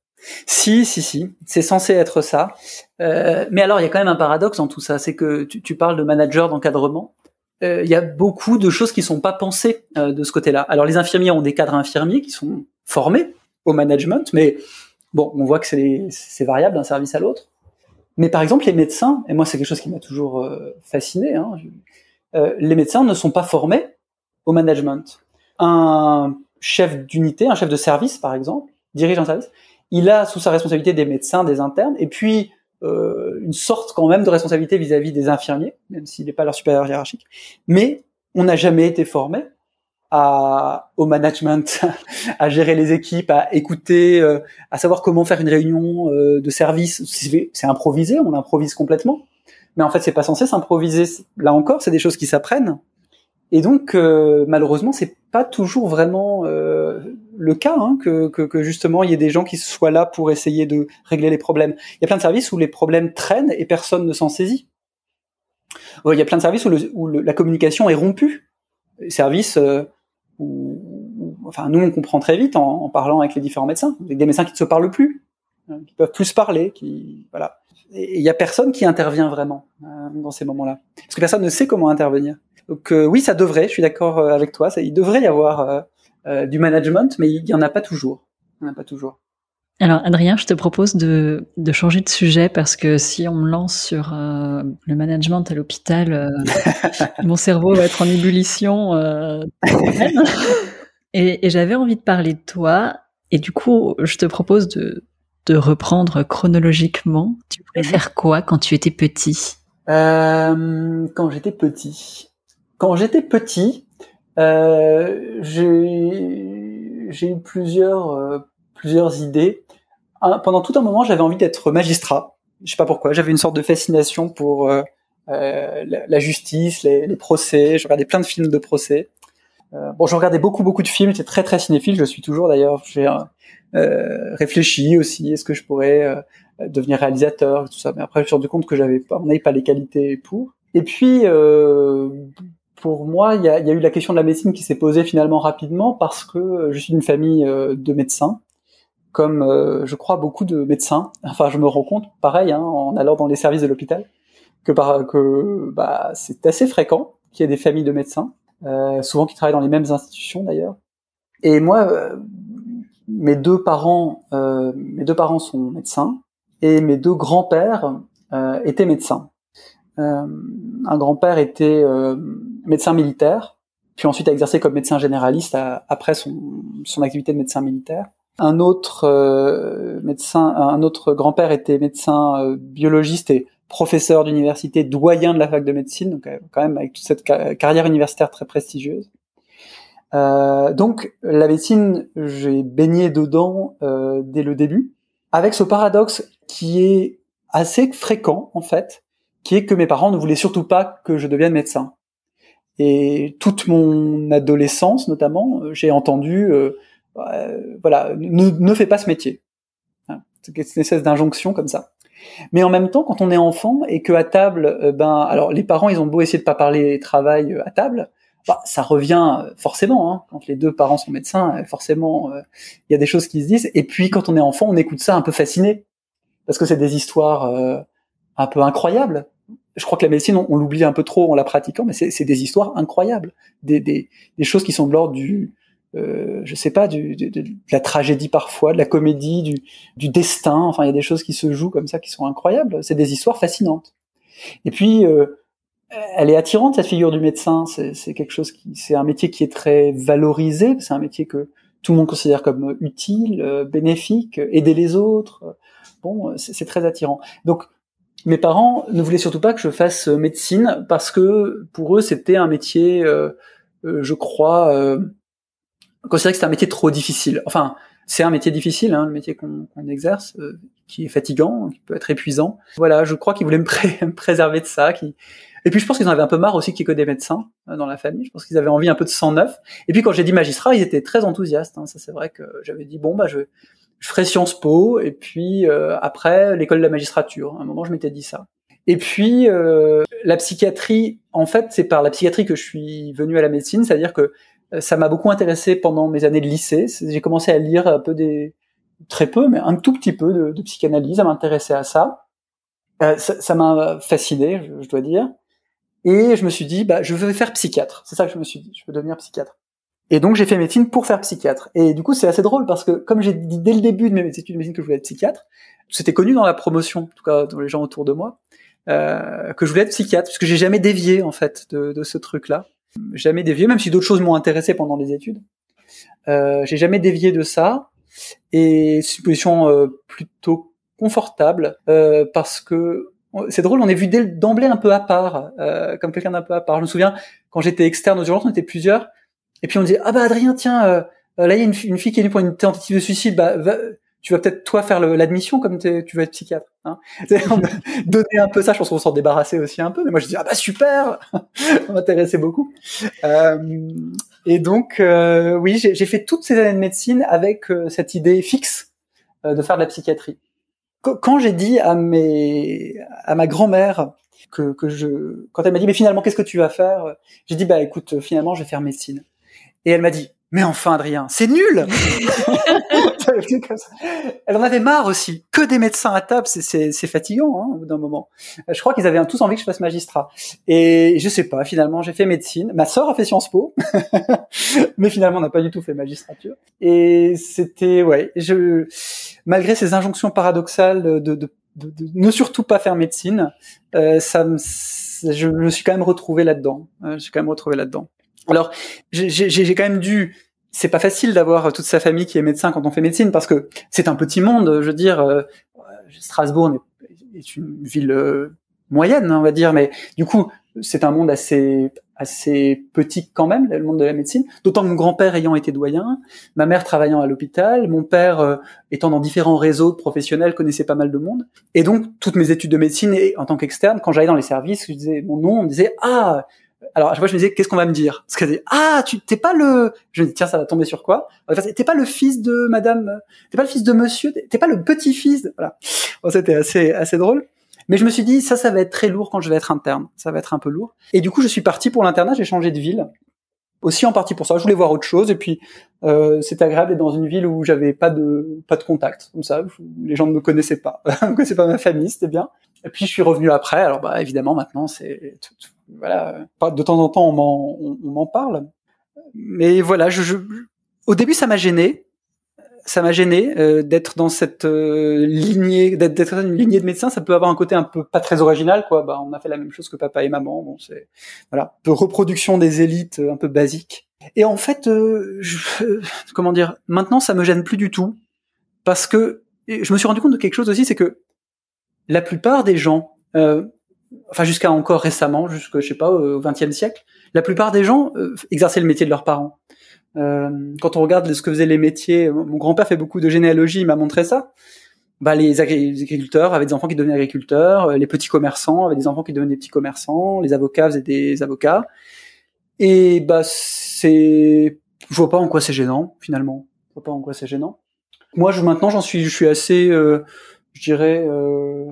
Si, si, si, c'est censé être ça. Euh, mais alors, il y a quand même un paradoxe en tout ça, c'est que tu, parles de manager, d'encadrement. Euh, il y a beaucoup de choses qui sont pas pensées euh, de ce côté-là. Alors, les infirmiers ont des cadres infirmiers qui sont formés au management, mais bon, on voit que c'est variable d'un service à l'autre. Mais par exemple, les médecins, et moi c'est quelque chose qui m'a toujours fasciné, hein, les médecins ne sont pas formés au management. Un chef d'unité, un chef de service par exemple, dirige un service, il a sous sa responsabilité des médecins, des internes, et puis euh, une sorte quand même de responsabilité vis-à-vis des infirmiers, même s'il n'est pas leur supérieur hiérarchique. Mais on n'a jamais été formé au management, [laughs] à gérer les équipes, à écouter, euh, à savoir comment faire une réunion euh, de service. C'est improvisé, on improvise complètement. Mais en fait, c'est pas censé s'improviser. Là encore, c'est des choses qui s'apprennent. Et donc, euh, malheureusement, c'est pas toujours vraiment euh, le cas hein, que, que, que, justement il y ait des gens qui soient là pour essayer de régler les problèmes. Il y a plein de services où les problèmes traînent et personne ne s'en saisit. Il y a plein de services où, le, où la communication est rompue. Services euh, où, enfin, nous on comprend très vite en, en, parlant avec les différents médecins. Des médecins qui ne se parlent plus, hein, qui peuvent plus parler, qui voilà. Et il y a personne qui intervient vraiment euh, dans ces moments-là, parce que personne ne sait comment intervenir. Donc euh, oui, ça devrait, je suis d'accord euh, avec toi, ça, il devrait y avoir euh, du management, mais il n'y en a pas toujours. Il n'y en a pas toujours. Alors Adrien, je te propose de, de, changer de sujet parce que si on me lance sur euh, le management à l'hôpital, euh, [laughs] mon cerveau va être en ébullition. Euh, [laughs] et, et j'avais envie de parler de toi. Et du coup, je te propose de, de reprendre chronologiquement. Tu voulais faire quoi quand tu étais petit? Quand j'étais petit, quand j'étais petit, euh, j'ai eu plusieurs, euh, plusieurs idées. pendant tout un moment, j'avais envie d'être magistrat. Je sais pas pourquoi. J'avais une sorte de fascination pour euh, euh la, justice, les, les, procès. Je regardais plein de films de procès. Bon, je regardais beaucoup, beaucoup de films. J'étais très, très cinéphile. Je suis toujours d'ailleurs. J'ai réfléchi aussi. Est-ce que je pourrais devenir réalisateur, tout ça. Mais après, je me suis rendu compte que j'avais pas, on n'avait pas les qualités pour. Et puis, euh, pour moi, il y a, y a, eu la question de la médecine qui s'est posée finalement rapidement parce que je suis d'une famille euh, de médecins, comme euh, je crois beaucoup de médecins. [laughs] Enfin, je me rends compte, pareil, hein, en allant dans les services de l'hôpital, que, que bah, c'est assez fréquent qu'il y ait des familles de médecins, euh, souvent qui travaillent dans les mêmes institutions d'ailleurs. Et moi, euh, mes deux parents, euh, mes deux parents sont médecins et mes deux grands-pères étaient médecins. Un grand-père était médecin militaire, puis ensuite a exercé comme médecin généraliste après son, activité de médecin militaire. Un autre euh, médecin, un autre grand-père était médecin euh, biologiste et professeur d'université, doyen de la fac de médecine, donc euh, quand même avec toute cette carrière universitaire très prestigieuse. donc la médecine, j'ai baigné dedans dès le début, avec ce paradoxe qui est assez fréquent en fait, qui est que mes parents ne voulaient surtout pas que je devienne médecin. Et toute mon adolescence, notamment, euh, j'ai entendu, euh, euh, voilà, ne, ne fais pas ce métier. Hein, c'est une espèce d'injonction comme ça. Mais en même temps, quand on est enfant et que à table, ben, alors les parents, ils ont beau essayer de pas parler travail à table, bah, ça revient forcément. Hein, quand les deux parents sont médecins, forcément, il y a des choses qui se disent. Et puis, quand on est enfant, on écoute ça un peu fasciné parce que c'est des histoires un peu incroyables je crois que la médecine, on, l'oublie un peu trop en la pratiquant, mais c'est des histoires incroyables, des, des, des, choses qui sont de l'ordre du, euh, je sais pas, du, de, de, la tragédie parfois, de la comédie, du, du destin. Enfin, il y a des choses qui se jouent comme ça qui sont incroyables. C'est des histoires fascinantes. Et puis, euh, elle est attirante cette figure du médecin. C'est quelque chose qui, c'est un métier qui est très valorisé. C'est un métier que tout le monde considère comme utile, euh, bénéfique, aider les autres. Bon, c'est très attirant. Donc mes parents ne voulaient surtout pas que je fasse euh, médecine parce que pour eux c'était un métier, euh, euh, je crois, euh, considérait que c'était un métier trop difficile. Enfin, c'est un métier difficile, hein, le métier qu'on exerce, qui est fatigant, qui peut être épuisant. Voilà, je crois qu'ils voulaient [laughs] me, préserver de ça. Qui... Et puis je pense qu'ils en avaient un peu marre aussi qu'il y ait que des médecins dans la famille. Je pense qu'ils avaient envie un peu de sang neuf. Et puis quand j'ai dit magistrat, ils étaient très enthousiastes. Hein. Ça c'est vrai que j'avais dit bon bah je je ferai Sciences Po et puis euh, après l'école de la magistrature. À un moment, je m'étais dit ça. Et puis euh, la psychiatrie, en fait, c'est par la psychiatrie que je suis venu à la médecine, c'est-à-dire que euh, ça m'a beaucoup intéressé pendant mes années de lycée. J'ai commencé à lire un peu des très peu, mais un tout petit peu de, psychanalyse, à m'intéresser à ça. Euh, ça m'a fasciné, je, je, dois dire. Et je me suis dit, bah, je veux faire psychiatre. C'est ça que je me suis dit. Je veux devenir psychiatre. Et donc j'ai fait médecine pour faire psychiatre. Et du coup c'est assez drôle parce que comme j'ai dit dès le début de mes études de médecine que je voulais être psychiatre, c'était connu dans la promotion, en tout cas dans les gens autour de moi, euh, que je voulais être psychiatre, parce que j'ai jamais dévié en fait de, de ce truc-là, jamais dévié, même si d'autres choses m'ont intéressé pendant les études. Euh, j'ai jamais dévié de ça, et c'est une position euh, plutôt confortable euh, parce que c'est drôle, on est vu d'emblée un peu à part, euh, comme quelqu'un d'un peu à part. Je me souviens quand j'étais externe aux urgences, on était plusieurs et puis on disait ah bah Adrien tiens euh, euh, là il y a une, fille qui est venue pour une tentative de suicide bah tu vas peut-être toi faire l'admission comme tu vas être psychiatre. Hein. [laughs] donner un peu ça, je pense qu'on s'en débarrasser aussi un peu. Mais moi je dis ah bah super, [laughs] ça m'intéressait beaucoup. Euh, et donc euh, oui, j'ai fait toutes ces années de médecine avec euh, cette idée fixe euh, de faire de la psychiatrie. Quand j'ai dit à mes à ma grand-mère que, que je quand elle m'a dit mais finalement qu'est-ce que tu vas faire, j'ai dit bah écoute finalement je vais faire médecine. Et elle m'a dit, mais enfin Adrien, c'est nul [laughs] [laughs] Elle en avait marre aussi. Que des médecins à table, c'est fatigant hein, au bout d'un moment. Je crois qu'ils avaient tous envie que je fasse magistrat. Et je sais pas, finalement, j'ai fait médecine. Ma sœur a fait Sciences Po, [laughs] mais finalement, on n'a pas du tout fait magistrature. Et c'était, ouais, je, malgré ces injonctions paradoxales de, de, de, de ne surtout pas faire médecine, euh, ça me, je me suis quand même retrouvé là-dedans. Euh, je suis quand même retrouvé là-dedans. Alors, j'ai quand même dû. C'est pas facile d'avoir toute sa famille qui est médecin quand on fait médecine parce que c'est un petit monde. Je veux dire, euh, Strasbourg est une ville euh, moyenne, on va dire, mais du coup, c'est un monde assez assez petit quand même, le monde de la médecine. D'autant que mon grand-père ayant été doyen, ma mère travaillant à l'hôpital, mon père euh, étant dans différents réseaux professionnels connaissait pas mal de monde. Et donc toutes mes études de médecine et en tant qu'externe, quand j'allais dans les services, je disais mon nom, on me disait ah alors à chaque fois je me disais qu'est-ce qu'on va me dire? Parce qu'elle disait ah tu t'es pas le je me dis tiens ça va tomber sur quoi? T'es pas le fils de madame t'es pas le fils de monsieur t'es pas le petit fils de... voilà. Bon, c'était assez assez drôle. Mais je me suis dit ça ça va être très lourd quand je vais être interne. Ça va être un peu lourd. Et du coup je suis parti pour l'internat j'ai changé de ville. Aussi en partie pour ça je voulais voir autre chose. Et puis euh, c'était agréable d'être dans une ville où j'avais pas de pas de contact. Comme ça les gens ne me connaissaient pas. [laughs] Ne connaissaient pas ma famille c'était bien. Et puis je suis revenu après. Alors bah évidemment maintenant c'est voilà, de temps en temps on m'en on, m'en parle, mais voilà, je, je, au début ça m'a gêné, ça m'a gêné euh, d'être dans cette euh, lignée, d'être dans une lignée de médecins. Ça peut avoir un côté un peu pas très original, quoi. Bah, on a fait la même chose que papa et maman. Bon, c'est voilà, peu reproduction des élites, un peu basique. Et en fait, euh, je, [laughs] comment dire, maintenant ça me gêne plus du tout parce que je me suis rendu compte de quelque chose aussi, c'est que la plupart des gens, euh, enfin jusqu'à encore récemment, jusque je sais pas au XXe siècle, la plupart des gens euh, exerçaient le métier de leurs parents. Euh, quand on regarde ce que faisaient les métiers, mon grand-père fait beaucoup de généalogie, il m'a montré ça. Bah, les, agriculteurs avaient des enfants qui devenaient agriculteurs, euh, les petits commerçants avaient des enfants qui devenaient petits commerçants, les avocats faisaient des avocats. Et bah c'est, je vois pas en quoi c'est gênant finalement. Je vois pas en quoi c'est gênant. Moi, je, maintenant, j'en suis, je suis assez, euh, je dirais, euh,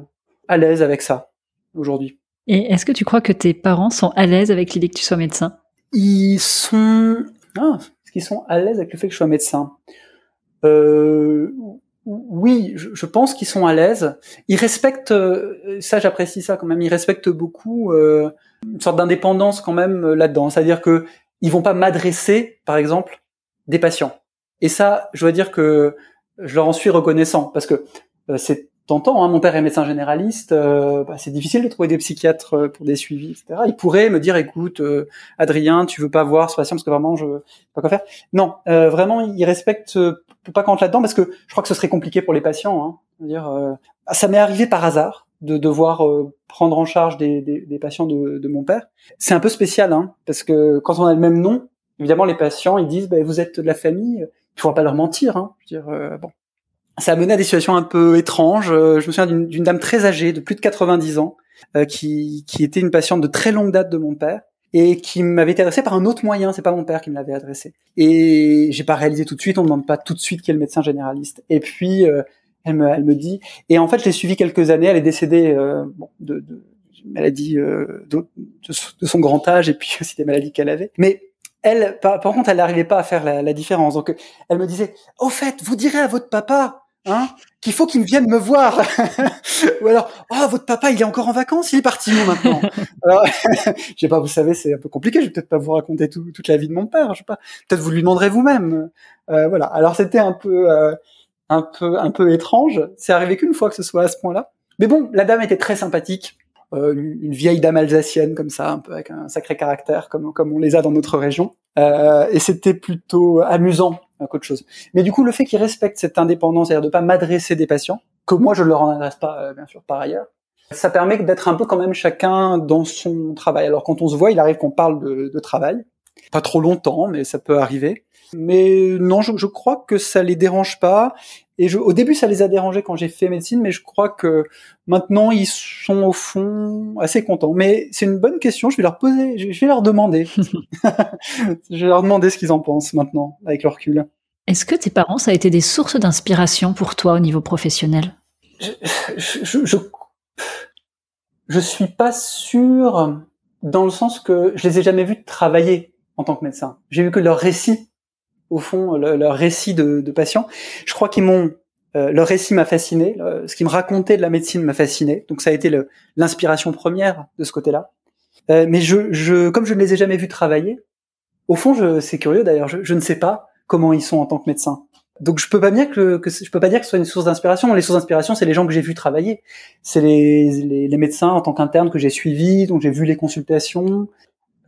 à l'aise avec ça aujourd'hui. Et est-ce que tu crois que tes parents sont à l'aise avec l'idée que tu sois médecin? Ils sont... Ah, est-ce qu'ils sont à l'aise avec le fait que je sois médecin? Euh, Oui, je, pense qu'ils sont à l'aise. Ils respectent, euh, ça j'apprécie ça quand même, ils respectent beaucoup euh, une sorte d'indépendance quand même euh, là-dedans. C'est-à-dire que ils vont pas m'adresser, par exemple, des patients. Et ça, je dois dire que je leur en suis reconnaissant parce que c'est T'entends, hein, mon père est médecin généraliste, euh, bah, c'est difficile de trouver des psychiatres euh, pour des suivis, etc. Il pourrait me dire, écoute, euh, Adrien, tu veux pas voir ce patient parce que vraiment, je sais pas quoi faire. Non, vraiment, il respecte pas quand là-dedans parce que je crois que ce serait compliqué pour les patients. Hein. dire, ça m'est arrivé par hasard de devoir prendre en charge des, des, patients de, de, mon père. C'est un peu spécial, hein, parce que quand on a le même nom, évidemment, les patients, ils disent, bah, vous êtes de la famille, il faut pas leur mentir. Hein. Je veux dire, bon, ça a mené à des situations un peu étranges. Euh, je me souviens d'une dame très âgée, de plus de 90 ans, euh, qui, qui était une patiente de très longue date de mon père et qui m'avait été adressée par un autre moyen. C'est pas mon père qui me l'avait adressée. Et j'ai pas réalisé tout de suite. On demande pas tout de suite qui est le médecin généraliste. Et puis euh, elle me, elle me dit. Et en fait, je l'ai suivie quelques années. Elle est décédée bon, de, de maladie de, de, son grand âge et puis [laughs] aussi des maladies qu'elle avait. Mais elle, par, contre, elle n'arrivait pas à faire la, la, différence. Donc, elle me disait, au fait, vous direz à votre papa hein, qu'il faut qu'il vienne me voir. [laughs] Ou alors, oh, votre papa, il est encore en vacances, il est parti où maintenant? Alors, [laughs] [laughs] je sais pas, vous savez, c'est un peu compliqué. Je vais peut-être pas vous raconter toute la vie de mon père. Je sais pas. Peut-être vous lui demanderez vous-même. Euh, voilà. Alors c'était un peu, euh, un peu, un peu étrange. C'est arrivé qu'une fois que ce soit à ce point-là. Mais bon, la dame était très sympathique. Euh, une vieille dame alsacienne comme ça, un peu avec un sacré caractère, comme comme on les a dans notre région. Euh, et c'était plutôt amusant chose. Mais du coup, le fait qu'ils respectent cette indépendance, c'est-à-dire de pas m'adresser des patients, que moi je leur en adresse pas, euh, bien sûr, par ailleurs, ça permet d'être un peu quand même chacun dans son travail. Alors quand on se voit, il arrive qu'on parle de, de travail, pas trop longtemps, mais ça peut arriver. Mais non, je, je, crois que ça les dérange pas. Et je, au début, ça les a dérangés quand j'ai fait médecine, mais je crois que maintenant, ils sont au fond assez contents. Mais c'est une bonne question. Je vais leur poser, je vais leur demander. [laughs] [laughs] je vais leur demander ce qu'ils en pensent maintenant, avec leur recul. Est-ce que tes parents, ça a été des sources d'inspiration pour toi au niveau professionnel? Je, je, je, je, suis pas sûr dans le sens que je les ai jamais vus travailler en tant que médecin. J'ai vu que leur récit au fond leur récit de, de patients. Je crois qu'ils m'ont euh, leur récit m'a fasciné, ce qu'ils me racontaient de la médecine m'a fasciné. Donc ça a été l'inspiration première de ce côté-là. Euh, mais je, je, comme je ne les ai jamais vus travailler, au fond, c'est curieux d'ailleurs, je, je, ne sais pas comment ils sont en tant que médecins. Donc je peux pas dire que, que je peux pas dire que ce soit une source d'inspiration. Les sources d'inspiration, c'est les gens que j'ai vus travailler, c'est les, les, les, médecins en tant qu'interne que j'ai suivis, dont j'ai vu les consultations,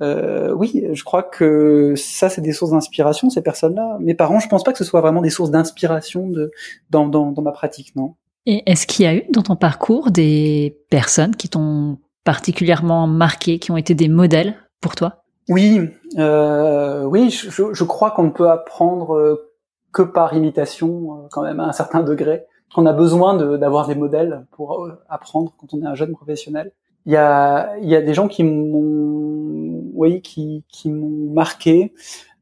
euh, oui, je crois que ça, c'est des sources d'inspiration, ces personnes-là. Mes parents, je pense pas que ce soit vraiment des sources d'inspiration de, dans, dans, dans, ma pratique, non. Et est-ce qu'il y a eu dans ton parcours des personnes qui t'ont particulièrement marqué, qui ont été des modèles pour toi? Oui, euh, oui, je, je crois qu'on ne peut apprendre euh, que par imitation, quand même, à un certain degré. Qu'on a besoin d'avoir des modèles pour apprendre quand on est un jeune professionnel. Il y a, il y a des gens qui m'ont oui, qui, qui m'ont marqué.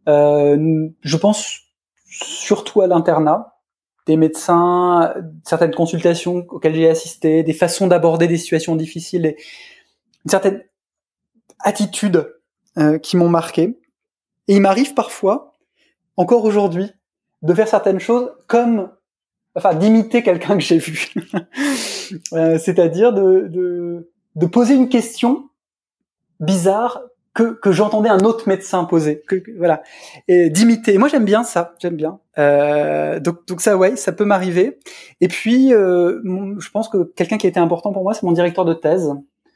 Euh, je pense surtout à l'internat, des médecins, certaines consultations auxquelles j'ai assisté, des façons d'aborder des situations difficiles, une certaine attitude euh, qui m'ont marqué. Et il m'arrive parfois, encore aujourd'hui, de faire certaines choses comme, enfin, d'imiter quelqu'un que j'ai vu. [laughs] euh, C'est-à-dire de, de poser une question bizarre que, que j'entendais un autre médecin poser, que, voilà, et d'imiter. Moi, j'aime bien ça, j'aime bien. Euh, donc, donc ça, ouais, ça peut m'arriver. Et puis, euh, je pense que quelqu'un qui a été important pour moi, c'est mon directeur de thèse,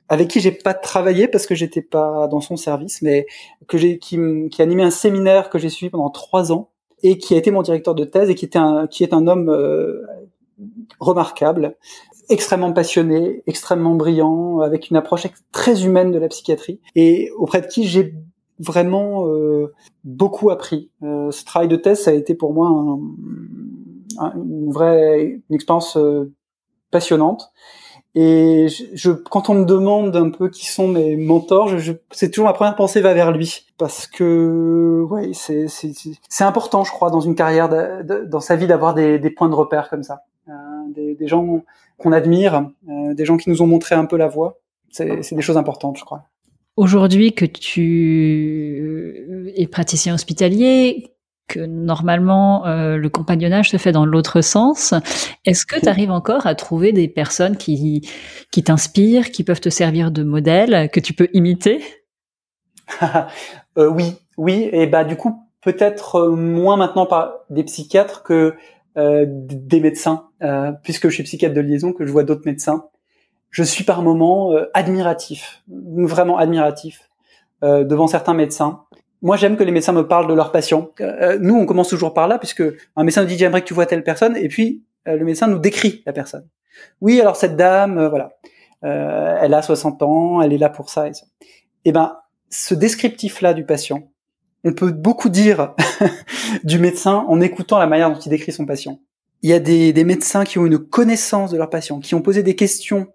avec qui j'ai pas travaillé parce que j'étais pas dans son service, mais que j'ai qui, qui a animé un séminaire que j'ai suivi pendant trois ans et qui a été mon directeur de thèse et qui était un qui est un homme euh, remarquable extrêmement passionné, extrêmement brillant, avec une approche très humaine de la psychiatrie, et auprès de qui j'ai vraiment euh, beaucoup appris. Euh, ce travail de thèse, ça a été pour moi un, une vraie une expérience euh, passionnante. Et quand on me demande un peu qui sont mes mentors, c'est toujours ma première pensée va vers lui parce que ouais, c'est important, je crois, dans une carrière, dans sa vie, d'avoir des, points de repère comme ça, euh, des gens qu'on admire, euh, des gens qui nous ont montré un peu la voie. C'est des choses importantes, je crois. Aujourd'hui que tu es praticien hospitalier, que normalement euh, le compagnonnage se fait dans l'autre sens, est-ce que tu arrives encore à trouver des personnes qui, qui t'inspirent, qui peuvent te servir de modèle, que tu peux imiter? [laughs] Euh, Oui, oui, et bah du coup peut-être euh, moins maintenant par des psychiatres que euh, des médecins, euh, puisque je suis psychiatre de liaison, que je vois d'autres médecins. Je suis par moments euh, admiratif, vraiment admiratif, devant certains médecins. Moi, j'aime que les médecins me parlent de leurs patients. nous, on commence toujours par là, puisque un médecin nous dit j'aimerais que tu vois telle personne, et puis le médecin nous décrit la personne. Oui, alors cette dame, voilà, elle a 60 ans, elle est là pour ça et ça. Eh ben, ce descriptif-là du patient, on peut beaucoup dire [laughs] du médecin en écoutant la manière dont il décrit son patient. Il y a des, médecins qui ont une connaissance de leur patient, qui ont posé des questions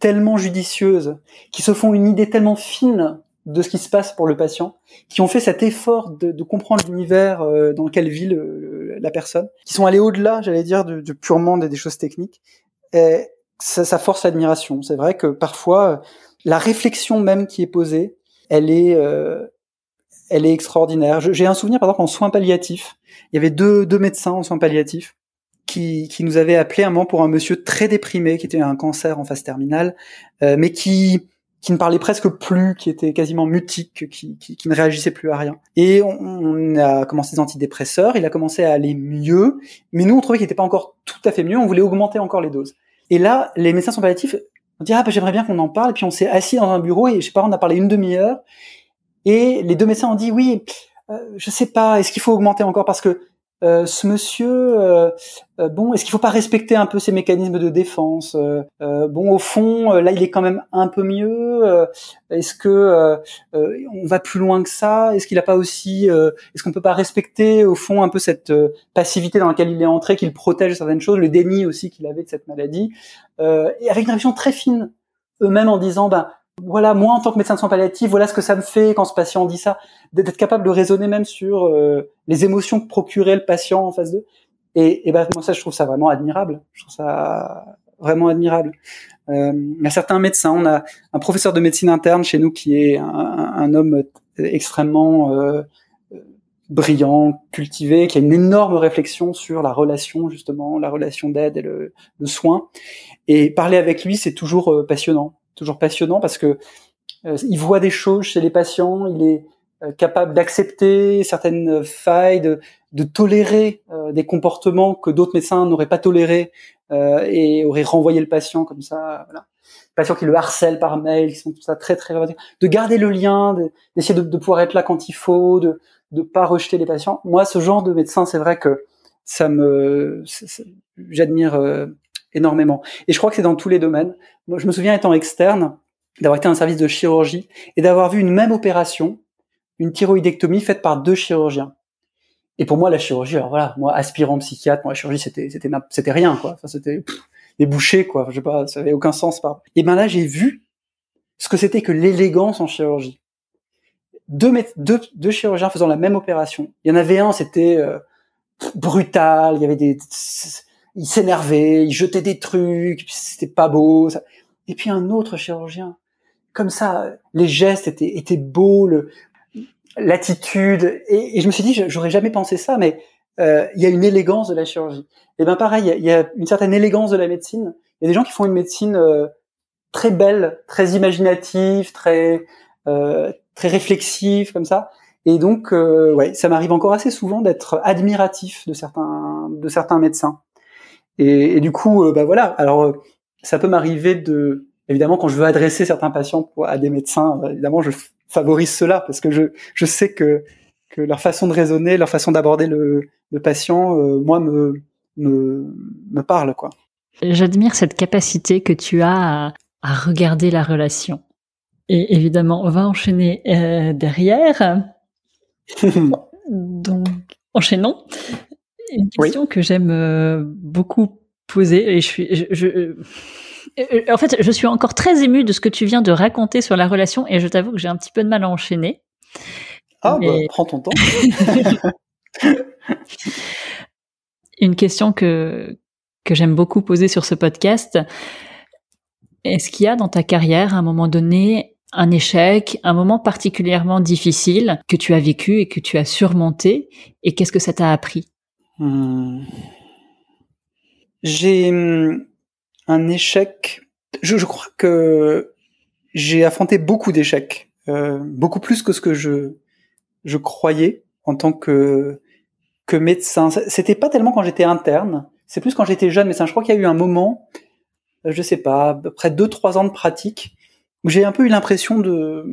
tellement judicieuses, qui se font une idée tellement fine de ce qui se passe pour le patient, qui ont fait cet effort de, comprendre l'univers euh, dans lequel vit la personne, qui sont allés au-delà, j'allais dire, de, purement des, choses techniques. Ça, ça force l'admiration. C'est vrai que parfois, la réflexion même qui est posée, elle est, euh, elle est extraordinaire. J'ai un souvenir, par exemple, en soins palliatifs. Il y avait deux, deux médecins en soins palliatifs qui, qui nous avait appelé un moment pour un monsieur très déprimé, qui était un cancer en phase terminale, euh, mais qui qui ne parlait presque plus, qui était quasiment mutique, qui, qui, ne réagissait plus à rien. Et on, on, a commencé des antidépresseurs, il a commencé à aller mieux, mais nous on trouvait qu'il n'était pas encore tout à fait mieux, on voulait augmenter encore les doses. Et là, les médecins sont palliatifs on dit ah bah, j'aimerais bien qu'on en parle, puis on s'est assis dans un bureau et je sais pas, on a parlé une demi-heure, et les deux médecins ont dit oui, euh, je sais pas, est-ce qu'il faut augmenter encore parce que euh, ce monsieur, euh, euh, bon, est-ce qu'il faut pas respecter un peu ses mécanismes de défense Bon, au fond, là, il est quand même un peu mieux. est-ce que on va plus loin que ça Est-ce qu'il a pas aussi Est-ce qu'on peut pas respecter au fond un peu cette passivité dans laquelle il est entré, qu'il protège certaines choses, le déni aussi qu'il avait de cette maladie, et avec une réflexion très fine eux-mêmes en disant, ben voilà, moi en tant que médecin de soins palliatifs, voilà ce que ça me fait quand ce patient dit ça, d'être capable de raisonner même sur euh, les émotions que procurait le patient en face d'eux. Et, et ben moi ça, je trouve ça vraiment admirable. Je trouve ça vraiment admirable. Euh, il y a certains médecins, on a un professeur de médecine interne chez nous qui est un, un homme extrêmement euh, brillant, cultivé, qui a une énorme réflexion sur la relation justement, la relation d'aide et le, le, soin. Et parler avec lui, c'est toujours euh, passionnant toujours passionnant parce que euh, il voit des choses chez les patients, il est euh, capable d'accepter certaines failles, de, de tolérer euh, des comportements que d'autres médecins n'auraient pas tolérés et auraient renvoyé le patient comme ça. Voilà. patients qui le harcèlent par mail, qui sont tout ça très très de garder le lien, d'essayer de, de, pouvoir être là quand il faut, de de pas rejeter les patients. Moi, ce genre de médecin, c'est vrai que ça me, j'admire énormément. Et je crois que c'est dans tous les domaines. Je me souviens étant externe, d'avoir été un service de chirurgie et d'avoir vu une même opération, une thyroïdectomie faite par deux chirurgiens. Et pour moi, la chirurgie, alors voilà, moi, aspirant psychiatre, moi, la chirurgie, c'était, c'était, c'était rien, quoi. Enfin, c'était des bouchées, quoi. Je sais pas, ça avait aucun sens, pas. Et ben là, j'ai vu ce que c'était que l'élégance en chirurgie. Deux, deux, deux chirurgiens faisant la même opération. Il y en avait un, c'était euh, brutal. Il y avait des, il s'énervait, il jetait des trucs, c'était pas beau. Ça. Et puis un autre chirurgien, comme ça, les gestes étaient, étaient beaux, l'attitude. Et, je me suis dit, j'aurais jamais pensé ça, mais euh, il y a une élégance de la chirurgie. Et ben pareil, il y, a une certaine élégance de la médecine. Il y a des gens qui font une médecine euh, très belle, très imaginative, très euh, très réflexive comme ça. Et donc, euh, ouais, ça m'arrive encore assez souvent d'être admiratif de certains de certains médecins. Et, et du coup, euh, bah voilà. Alors, euh, ça peut m'arriver de, évidemment, quand je veux adresser certains patients pour, à des médecins, bah, évidemment, je favorise cela parce que je, je sais que, que leur façon de raisonner, leur façon d'aborder le, le patient, euh, moi, me, me, me parle, quoi. J'admire cette capacité que tu as à, à, regarder la relation. Et évidemment, on va enchaîner euh, derrière. [laughs] Donc, enchaînons. Une question que j'aime euh, beaucoup poser et je suis, je, je, euh, euh, en fait, je suis encore très émue de ce que tu viens de raconter sur la relation et je t'avoue que j'ai un petit peu de mal à enchaîner. Ah, bah, prends ton temps. [laughs] Une question que, que j'aime beaucoup poser sur ce podcast. Est-ce qu'il y a dans ta carrière, à un moment donné, un échec, un moment particulièrement difficile que tu as vécu et que tu as surmonté et qu'est-ce que ça t'a appris? Hmm. J'ai hmm, un échec. Je, je, crois que j'ai affronté beaucoup d'échecs, euh, beaucoup plus que ce que je je croyais en tant que que médecin. C'était pas tellement quand j'étais interne, c'est plus quand j'étais jeune médecin. Je crois qu'il y a eu un moment, je sais pas, près de deux trois ans de pratique où j'ai un peu eu l'impression de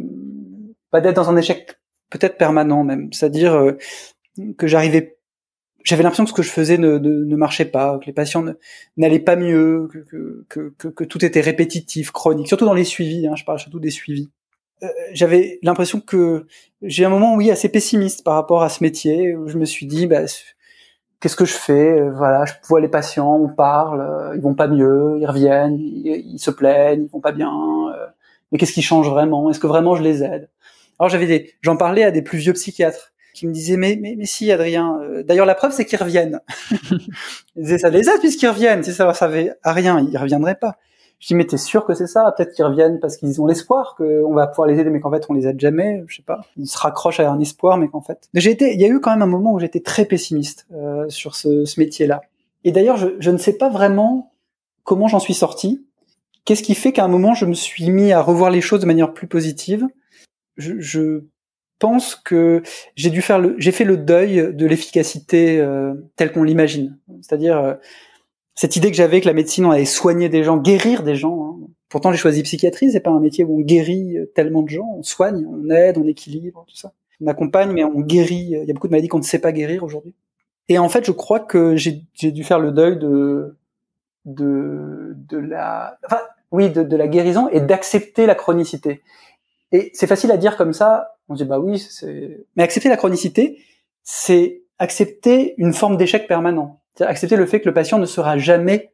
pas d'être dans un échec peut-être permanent même, c'est-à-dire euh, que j'arrivais j'avais l'impression que ce que je faisais ne, marchait pas, que les patients n'allaient pas mieux, que, tout était répétitif, chronique, surtout dans les suivis, hein, je parle surtout des suivis. Euh, j'avais l'impression que j'ai un moment, oui, assez pessimiste par rapport à ce métier, où je me suis dit, bah, qu'est-ce que je fais? Voilà, je vois les patients, on parle, euh, ils vont pas mieux, ils reviennent, ils, se plaignent, ils vont pas bien, euh, mais qu'est-ce qui change vraiment? Est-ce que vraiment je les aide? Alors j'avais j'en parlais à des plus vieux psychiatres qui me disait mais mais mais si Adrien euh, d'ailleurs la preuve c'est qu'ils reviennent. [laughs] Ils disaient ça les aide puisqu'ils reviennent si ça leur servait à rien ils reviendraient pas. Je dis mais t'es sûr que c'est ça? Peut-être qu'ils reviennent parce qu'ils ont l'espoir qu'on va pouvoir les aider mais qu'en fait on les aide jamais je sais pas. Ils se raccrochent à un espoir mais qu'en fait. J'ai été il y a eu quand même un moment où j'étais très pessimiste euh, sur ce, ce métier là Et d'ailleurs, je, je ne sais pas vraiment comment j'en suis sorti. Qu'est-ce qui fait qu'à un moment, je me suis mis à revoir les choses de manière plus positive? Je, je pense que j'ai dû faire le, j'ai fait le deuil de l'efficacité euh, telle qu'on l'imagine. C'est-à-dire euh, cette idée que j'avais que la médecine on allait soigner des gens, guérir des gens. Hein. Pourtant, j'ai choisi psychiatrie, c'est pas un métier où on guérit tellement de gens. On soigne, on aide, on équilibre, tout ça. On accompagne, mais on guérit. Il y a beaucoup de maladies qu'on ne sait pas guérir aujourd'hui. Et en fait, je crois que j'ai dû faire le deuil de de de la, enfin, oui, de la guérison et d'accepter la chronicité. Et c'est facile à dire comme ça. On se dit bah oui, c'est. Mais accepter la chronicité, c'est accepter une forme d'échec permanent. C'est accepter le fait que le patient ne sera jamais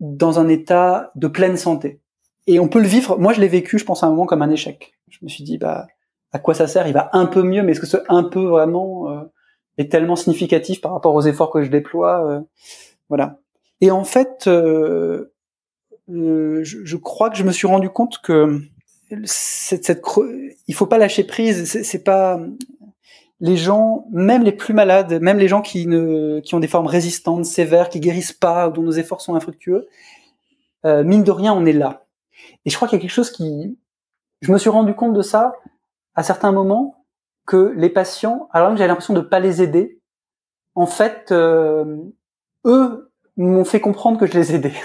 dans un état de pleine santé. Et on peut le vivre. Moi, je l'ai vécu, je pense à un moment comme un échec. Je me suis dit bah à quoi ça sert? Il va un peu mieux, mais est-ce que ce un peu vraiment euh, est tellement significatif par rapport aux efforts que je déploie euh, Voilà. Et en fait, euh, euh, je, je, crois que je me suis rendu compte que cette, cette il faut pas lâcher prise. C'est pas les gens, même les plus malades, même les gens qui qui ont des formes résistantes, sévères, qui guérissent pas, dont nos efforts sont infructueux. Euh, mine de rien, on est là. Et je crois qu'il y a quelque chose qui, je me suis rendu compte de ça à certains moments que les patients, alors même j'avais l'impression de pas les aider, en fait, euh, eux m'ont fait comprendre que je les aidais. [laughs]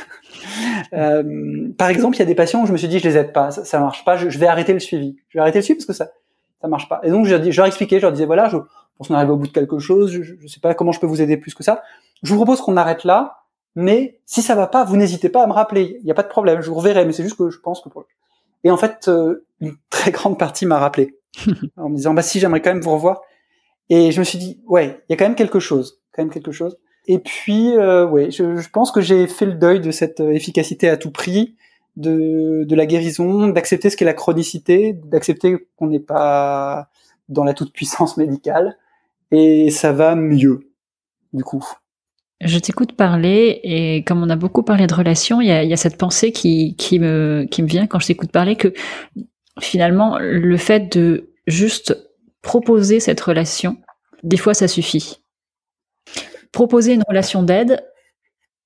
Euh, par exemple, il y a des patients où je me suis dit je les aide pas, ça, ça marche pas, je, je, vais arrêter le suivi. Je vais arrêter le suivi parce que ça ça marche pas. Et donc je, je leur expliquais, je leur disais voilà, je pense qu'on arrive au bout de quelque chose, je, je sais pas comment je peux vous aider plus que ça. Je vous propose qu'on arrête là, mais si ça va pas, vous n'hésitez pas à me rappeler. Il n'y a pas de problème, je vous reverrai, mais c'est juste que je pense que pour... Et en fait, euh, une très grande partie m'a rappelé [laughs] en me disant bah si j'aimerais quand même vous revoir. Et je me suis dit ouais, il y a quand même quelque chose, quand même quelque chose. Et puis, euh, ouais, je, je, pense que j'ai fait le deuil de cette euh, efficacité à tout prix, de, de la guérison, d'accepter ce qu'est la chronicité, d'accepter qu'on n'est pas dans la toute puissance médicale, et ça va mieux, du coup. Je t'écoute parler et comme on a beaucoup parlé de relations, il y a, y a, cette pensée qui, qui, me, qui me vient quand je t'écoute parler que finalement le fait de juste proposer cette relation, des fois ça suffit proposer une relation d'aide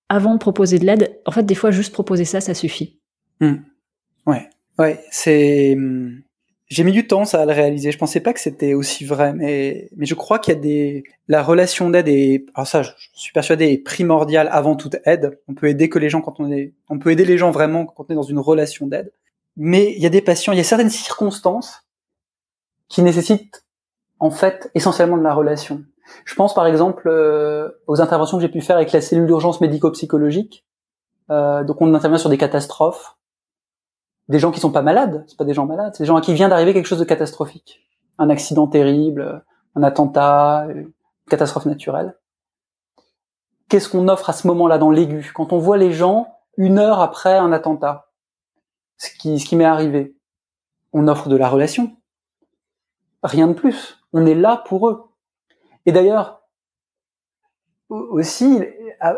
avant de proposer de l'aide. En fait, des fois, juste proposer ça, ça suffit. Mmh. Ouais, ouais, c'est. Hmm, j'ai mis du temps ça à le réaliser. Je pensais pas que c'était aussi vrai, mais mais je crois qu'il y a des la relation d'aide est alors ça je suis persuadé est primordiale avant toute aide. On peut aider que les gens quand on est on peut aider les gens vraiment quand on est dans une relation d'aide. Mais il y a des patients, il y a certaines circonstances qui nécessitent en fait essentiellement de la relation. Je pense par exemple euh, aux interventions que j'ai pu faire avec la cellule d'urgence médico-psychologique. Euh, donc on intervient sur des catastrophes, des gens qui sont pas malades, c'est pas des gens malades, c'est des gens à qui vient d'arriver quelque chose de catastrophique, un accident terrible, un attentat, une catastrophe naturelle. Qu'est-ce qu'on offre à ce moment-là dans l'aigu? Quand on voit les gens une heure après un attentat, ce qui, ce qui m'est arrivé, on offre de la relation, rien de plus. On est là pour eux. Et d'ailleurs, aussi,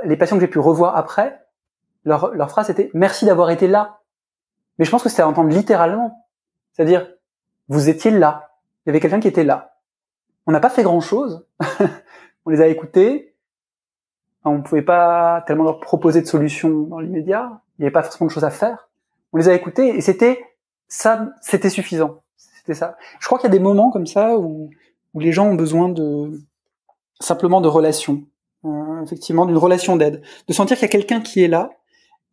les patients que j'ai pu revoir après, leur, leur phrase était merci d'avoir été là. Mais je pense que c'était à entendre littéralement. C'est-à-dire, vous étiez là. Il y avait quelqu'un qui était là. On n'a pas fait grand chose. [laughs] on les a écoutés. On ne pouvait pas tellement leur proposer de solutions dans l'immédiat. Il n'y avait pas forcément de choses à faire. On les a écoutés et c'était ça, c'était suffisant. C'était ça. Je crois qu'il y a des moments comme ça où, où les gens ont besoin de, simplement de relation, euh, effectivement, d'une relation d'aide, de sentir qu'il y a quelqu'un qui est là,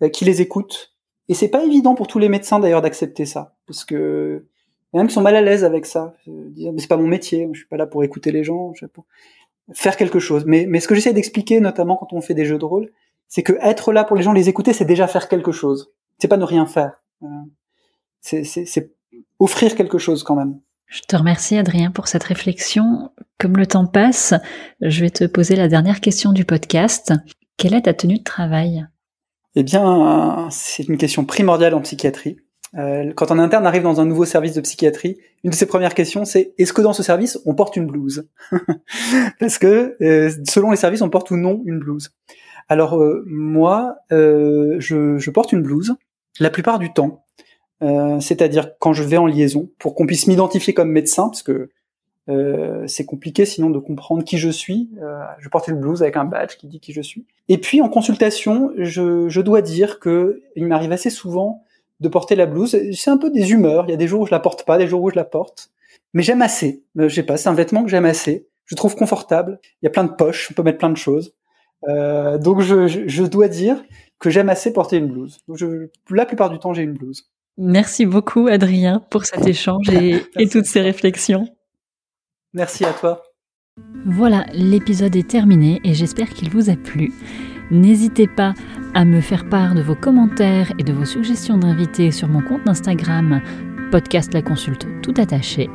euh, qui les écoute. Et c'est pas évident pour tous les médecins d'ailleurs d'accepter ça, parce que il y en a qui sont mal à l'aise avec ça, dire mais c'est pas mon métier, je suis pas là pour écouter les gens, je pour faire quelque chose. Mais, mais ce que j'essaie d'expliquer, notamment quand on fait des jeux de rôle, c'est que être là pour les gens, les écouter, c'est déjà faire quelque chose. C'est pas ne rien faire. Euh, c'est offrir quelque chose quand même. Je te remercie Adrien pour cette réflexion. Comme le temps passe, je vais te poser la dernière question du podcast. Quelle est ta tenue de travail? Eh bien, c'est une question primordiale en psychiatrie. Euh, quand un interne arrive dans un nouveau service de psychiatrie, une de ses premières questions c'est est-ce que dans ce service on porte une blouse? [laughs] Parce que euh, selon les services on porte ou non une blouse. Alors euh, moi, je, je porte une blouse la plupart du temps. Euh, c'est-à-dire quand je vais en liaison, pour qu'on puisse m'identifier comme médecin, parce que Euh, c'est compliqué sinon de comprendre qui je suis. Euh, je portais le blues avec un badge qui dit qui je suis. Et puis en consultation, je, je dois dire que il m'arrive assez souvent de porter la blouse. C'est un peu des humeurs. Il y a des jours où je la porte pas, des jours où je la porte. Mais j'aime assez. Euh, je sais pas, c'est un vêtement que j'aime assez. Je trouve confortable. Il y a plein de poches, on peut mettre plein de choses. Euh, donc je, je, dois dire que j'aime assez porter une blouse. Je, la plupart du temps, j'ai une blouse. Merci beaucoup, Adrien, pour cet échange et, [laughs] et toutes ces réflexions. Merci à toi. Voilà, l'épisode est terminé et j'espère qu'il vous a plu. N'hésitez pas à me faire part de vos commentaires et de vos suggestions d'invités sur mon compte Instagram podcast la consulte tout attaché.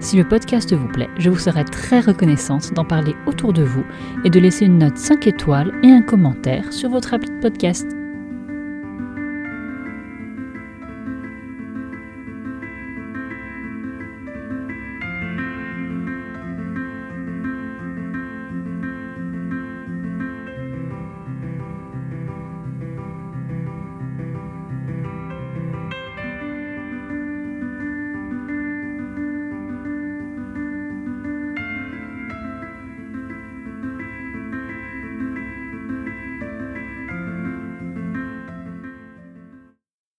Si le podcast vous plaît, je vous serai très reconnaissante d'en parler autour de vous et de laisser une note 5 étoiles et un commentaire sur votre appli de podcast.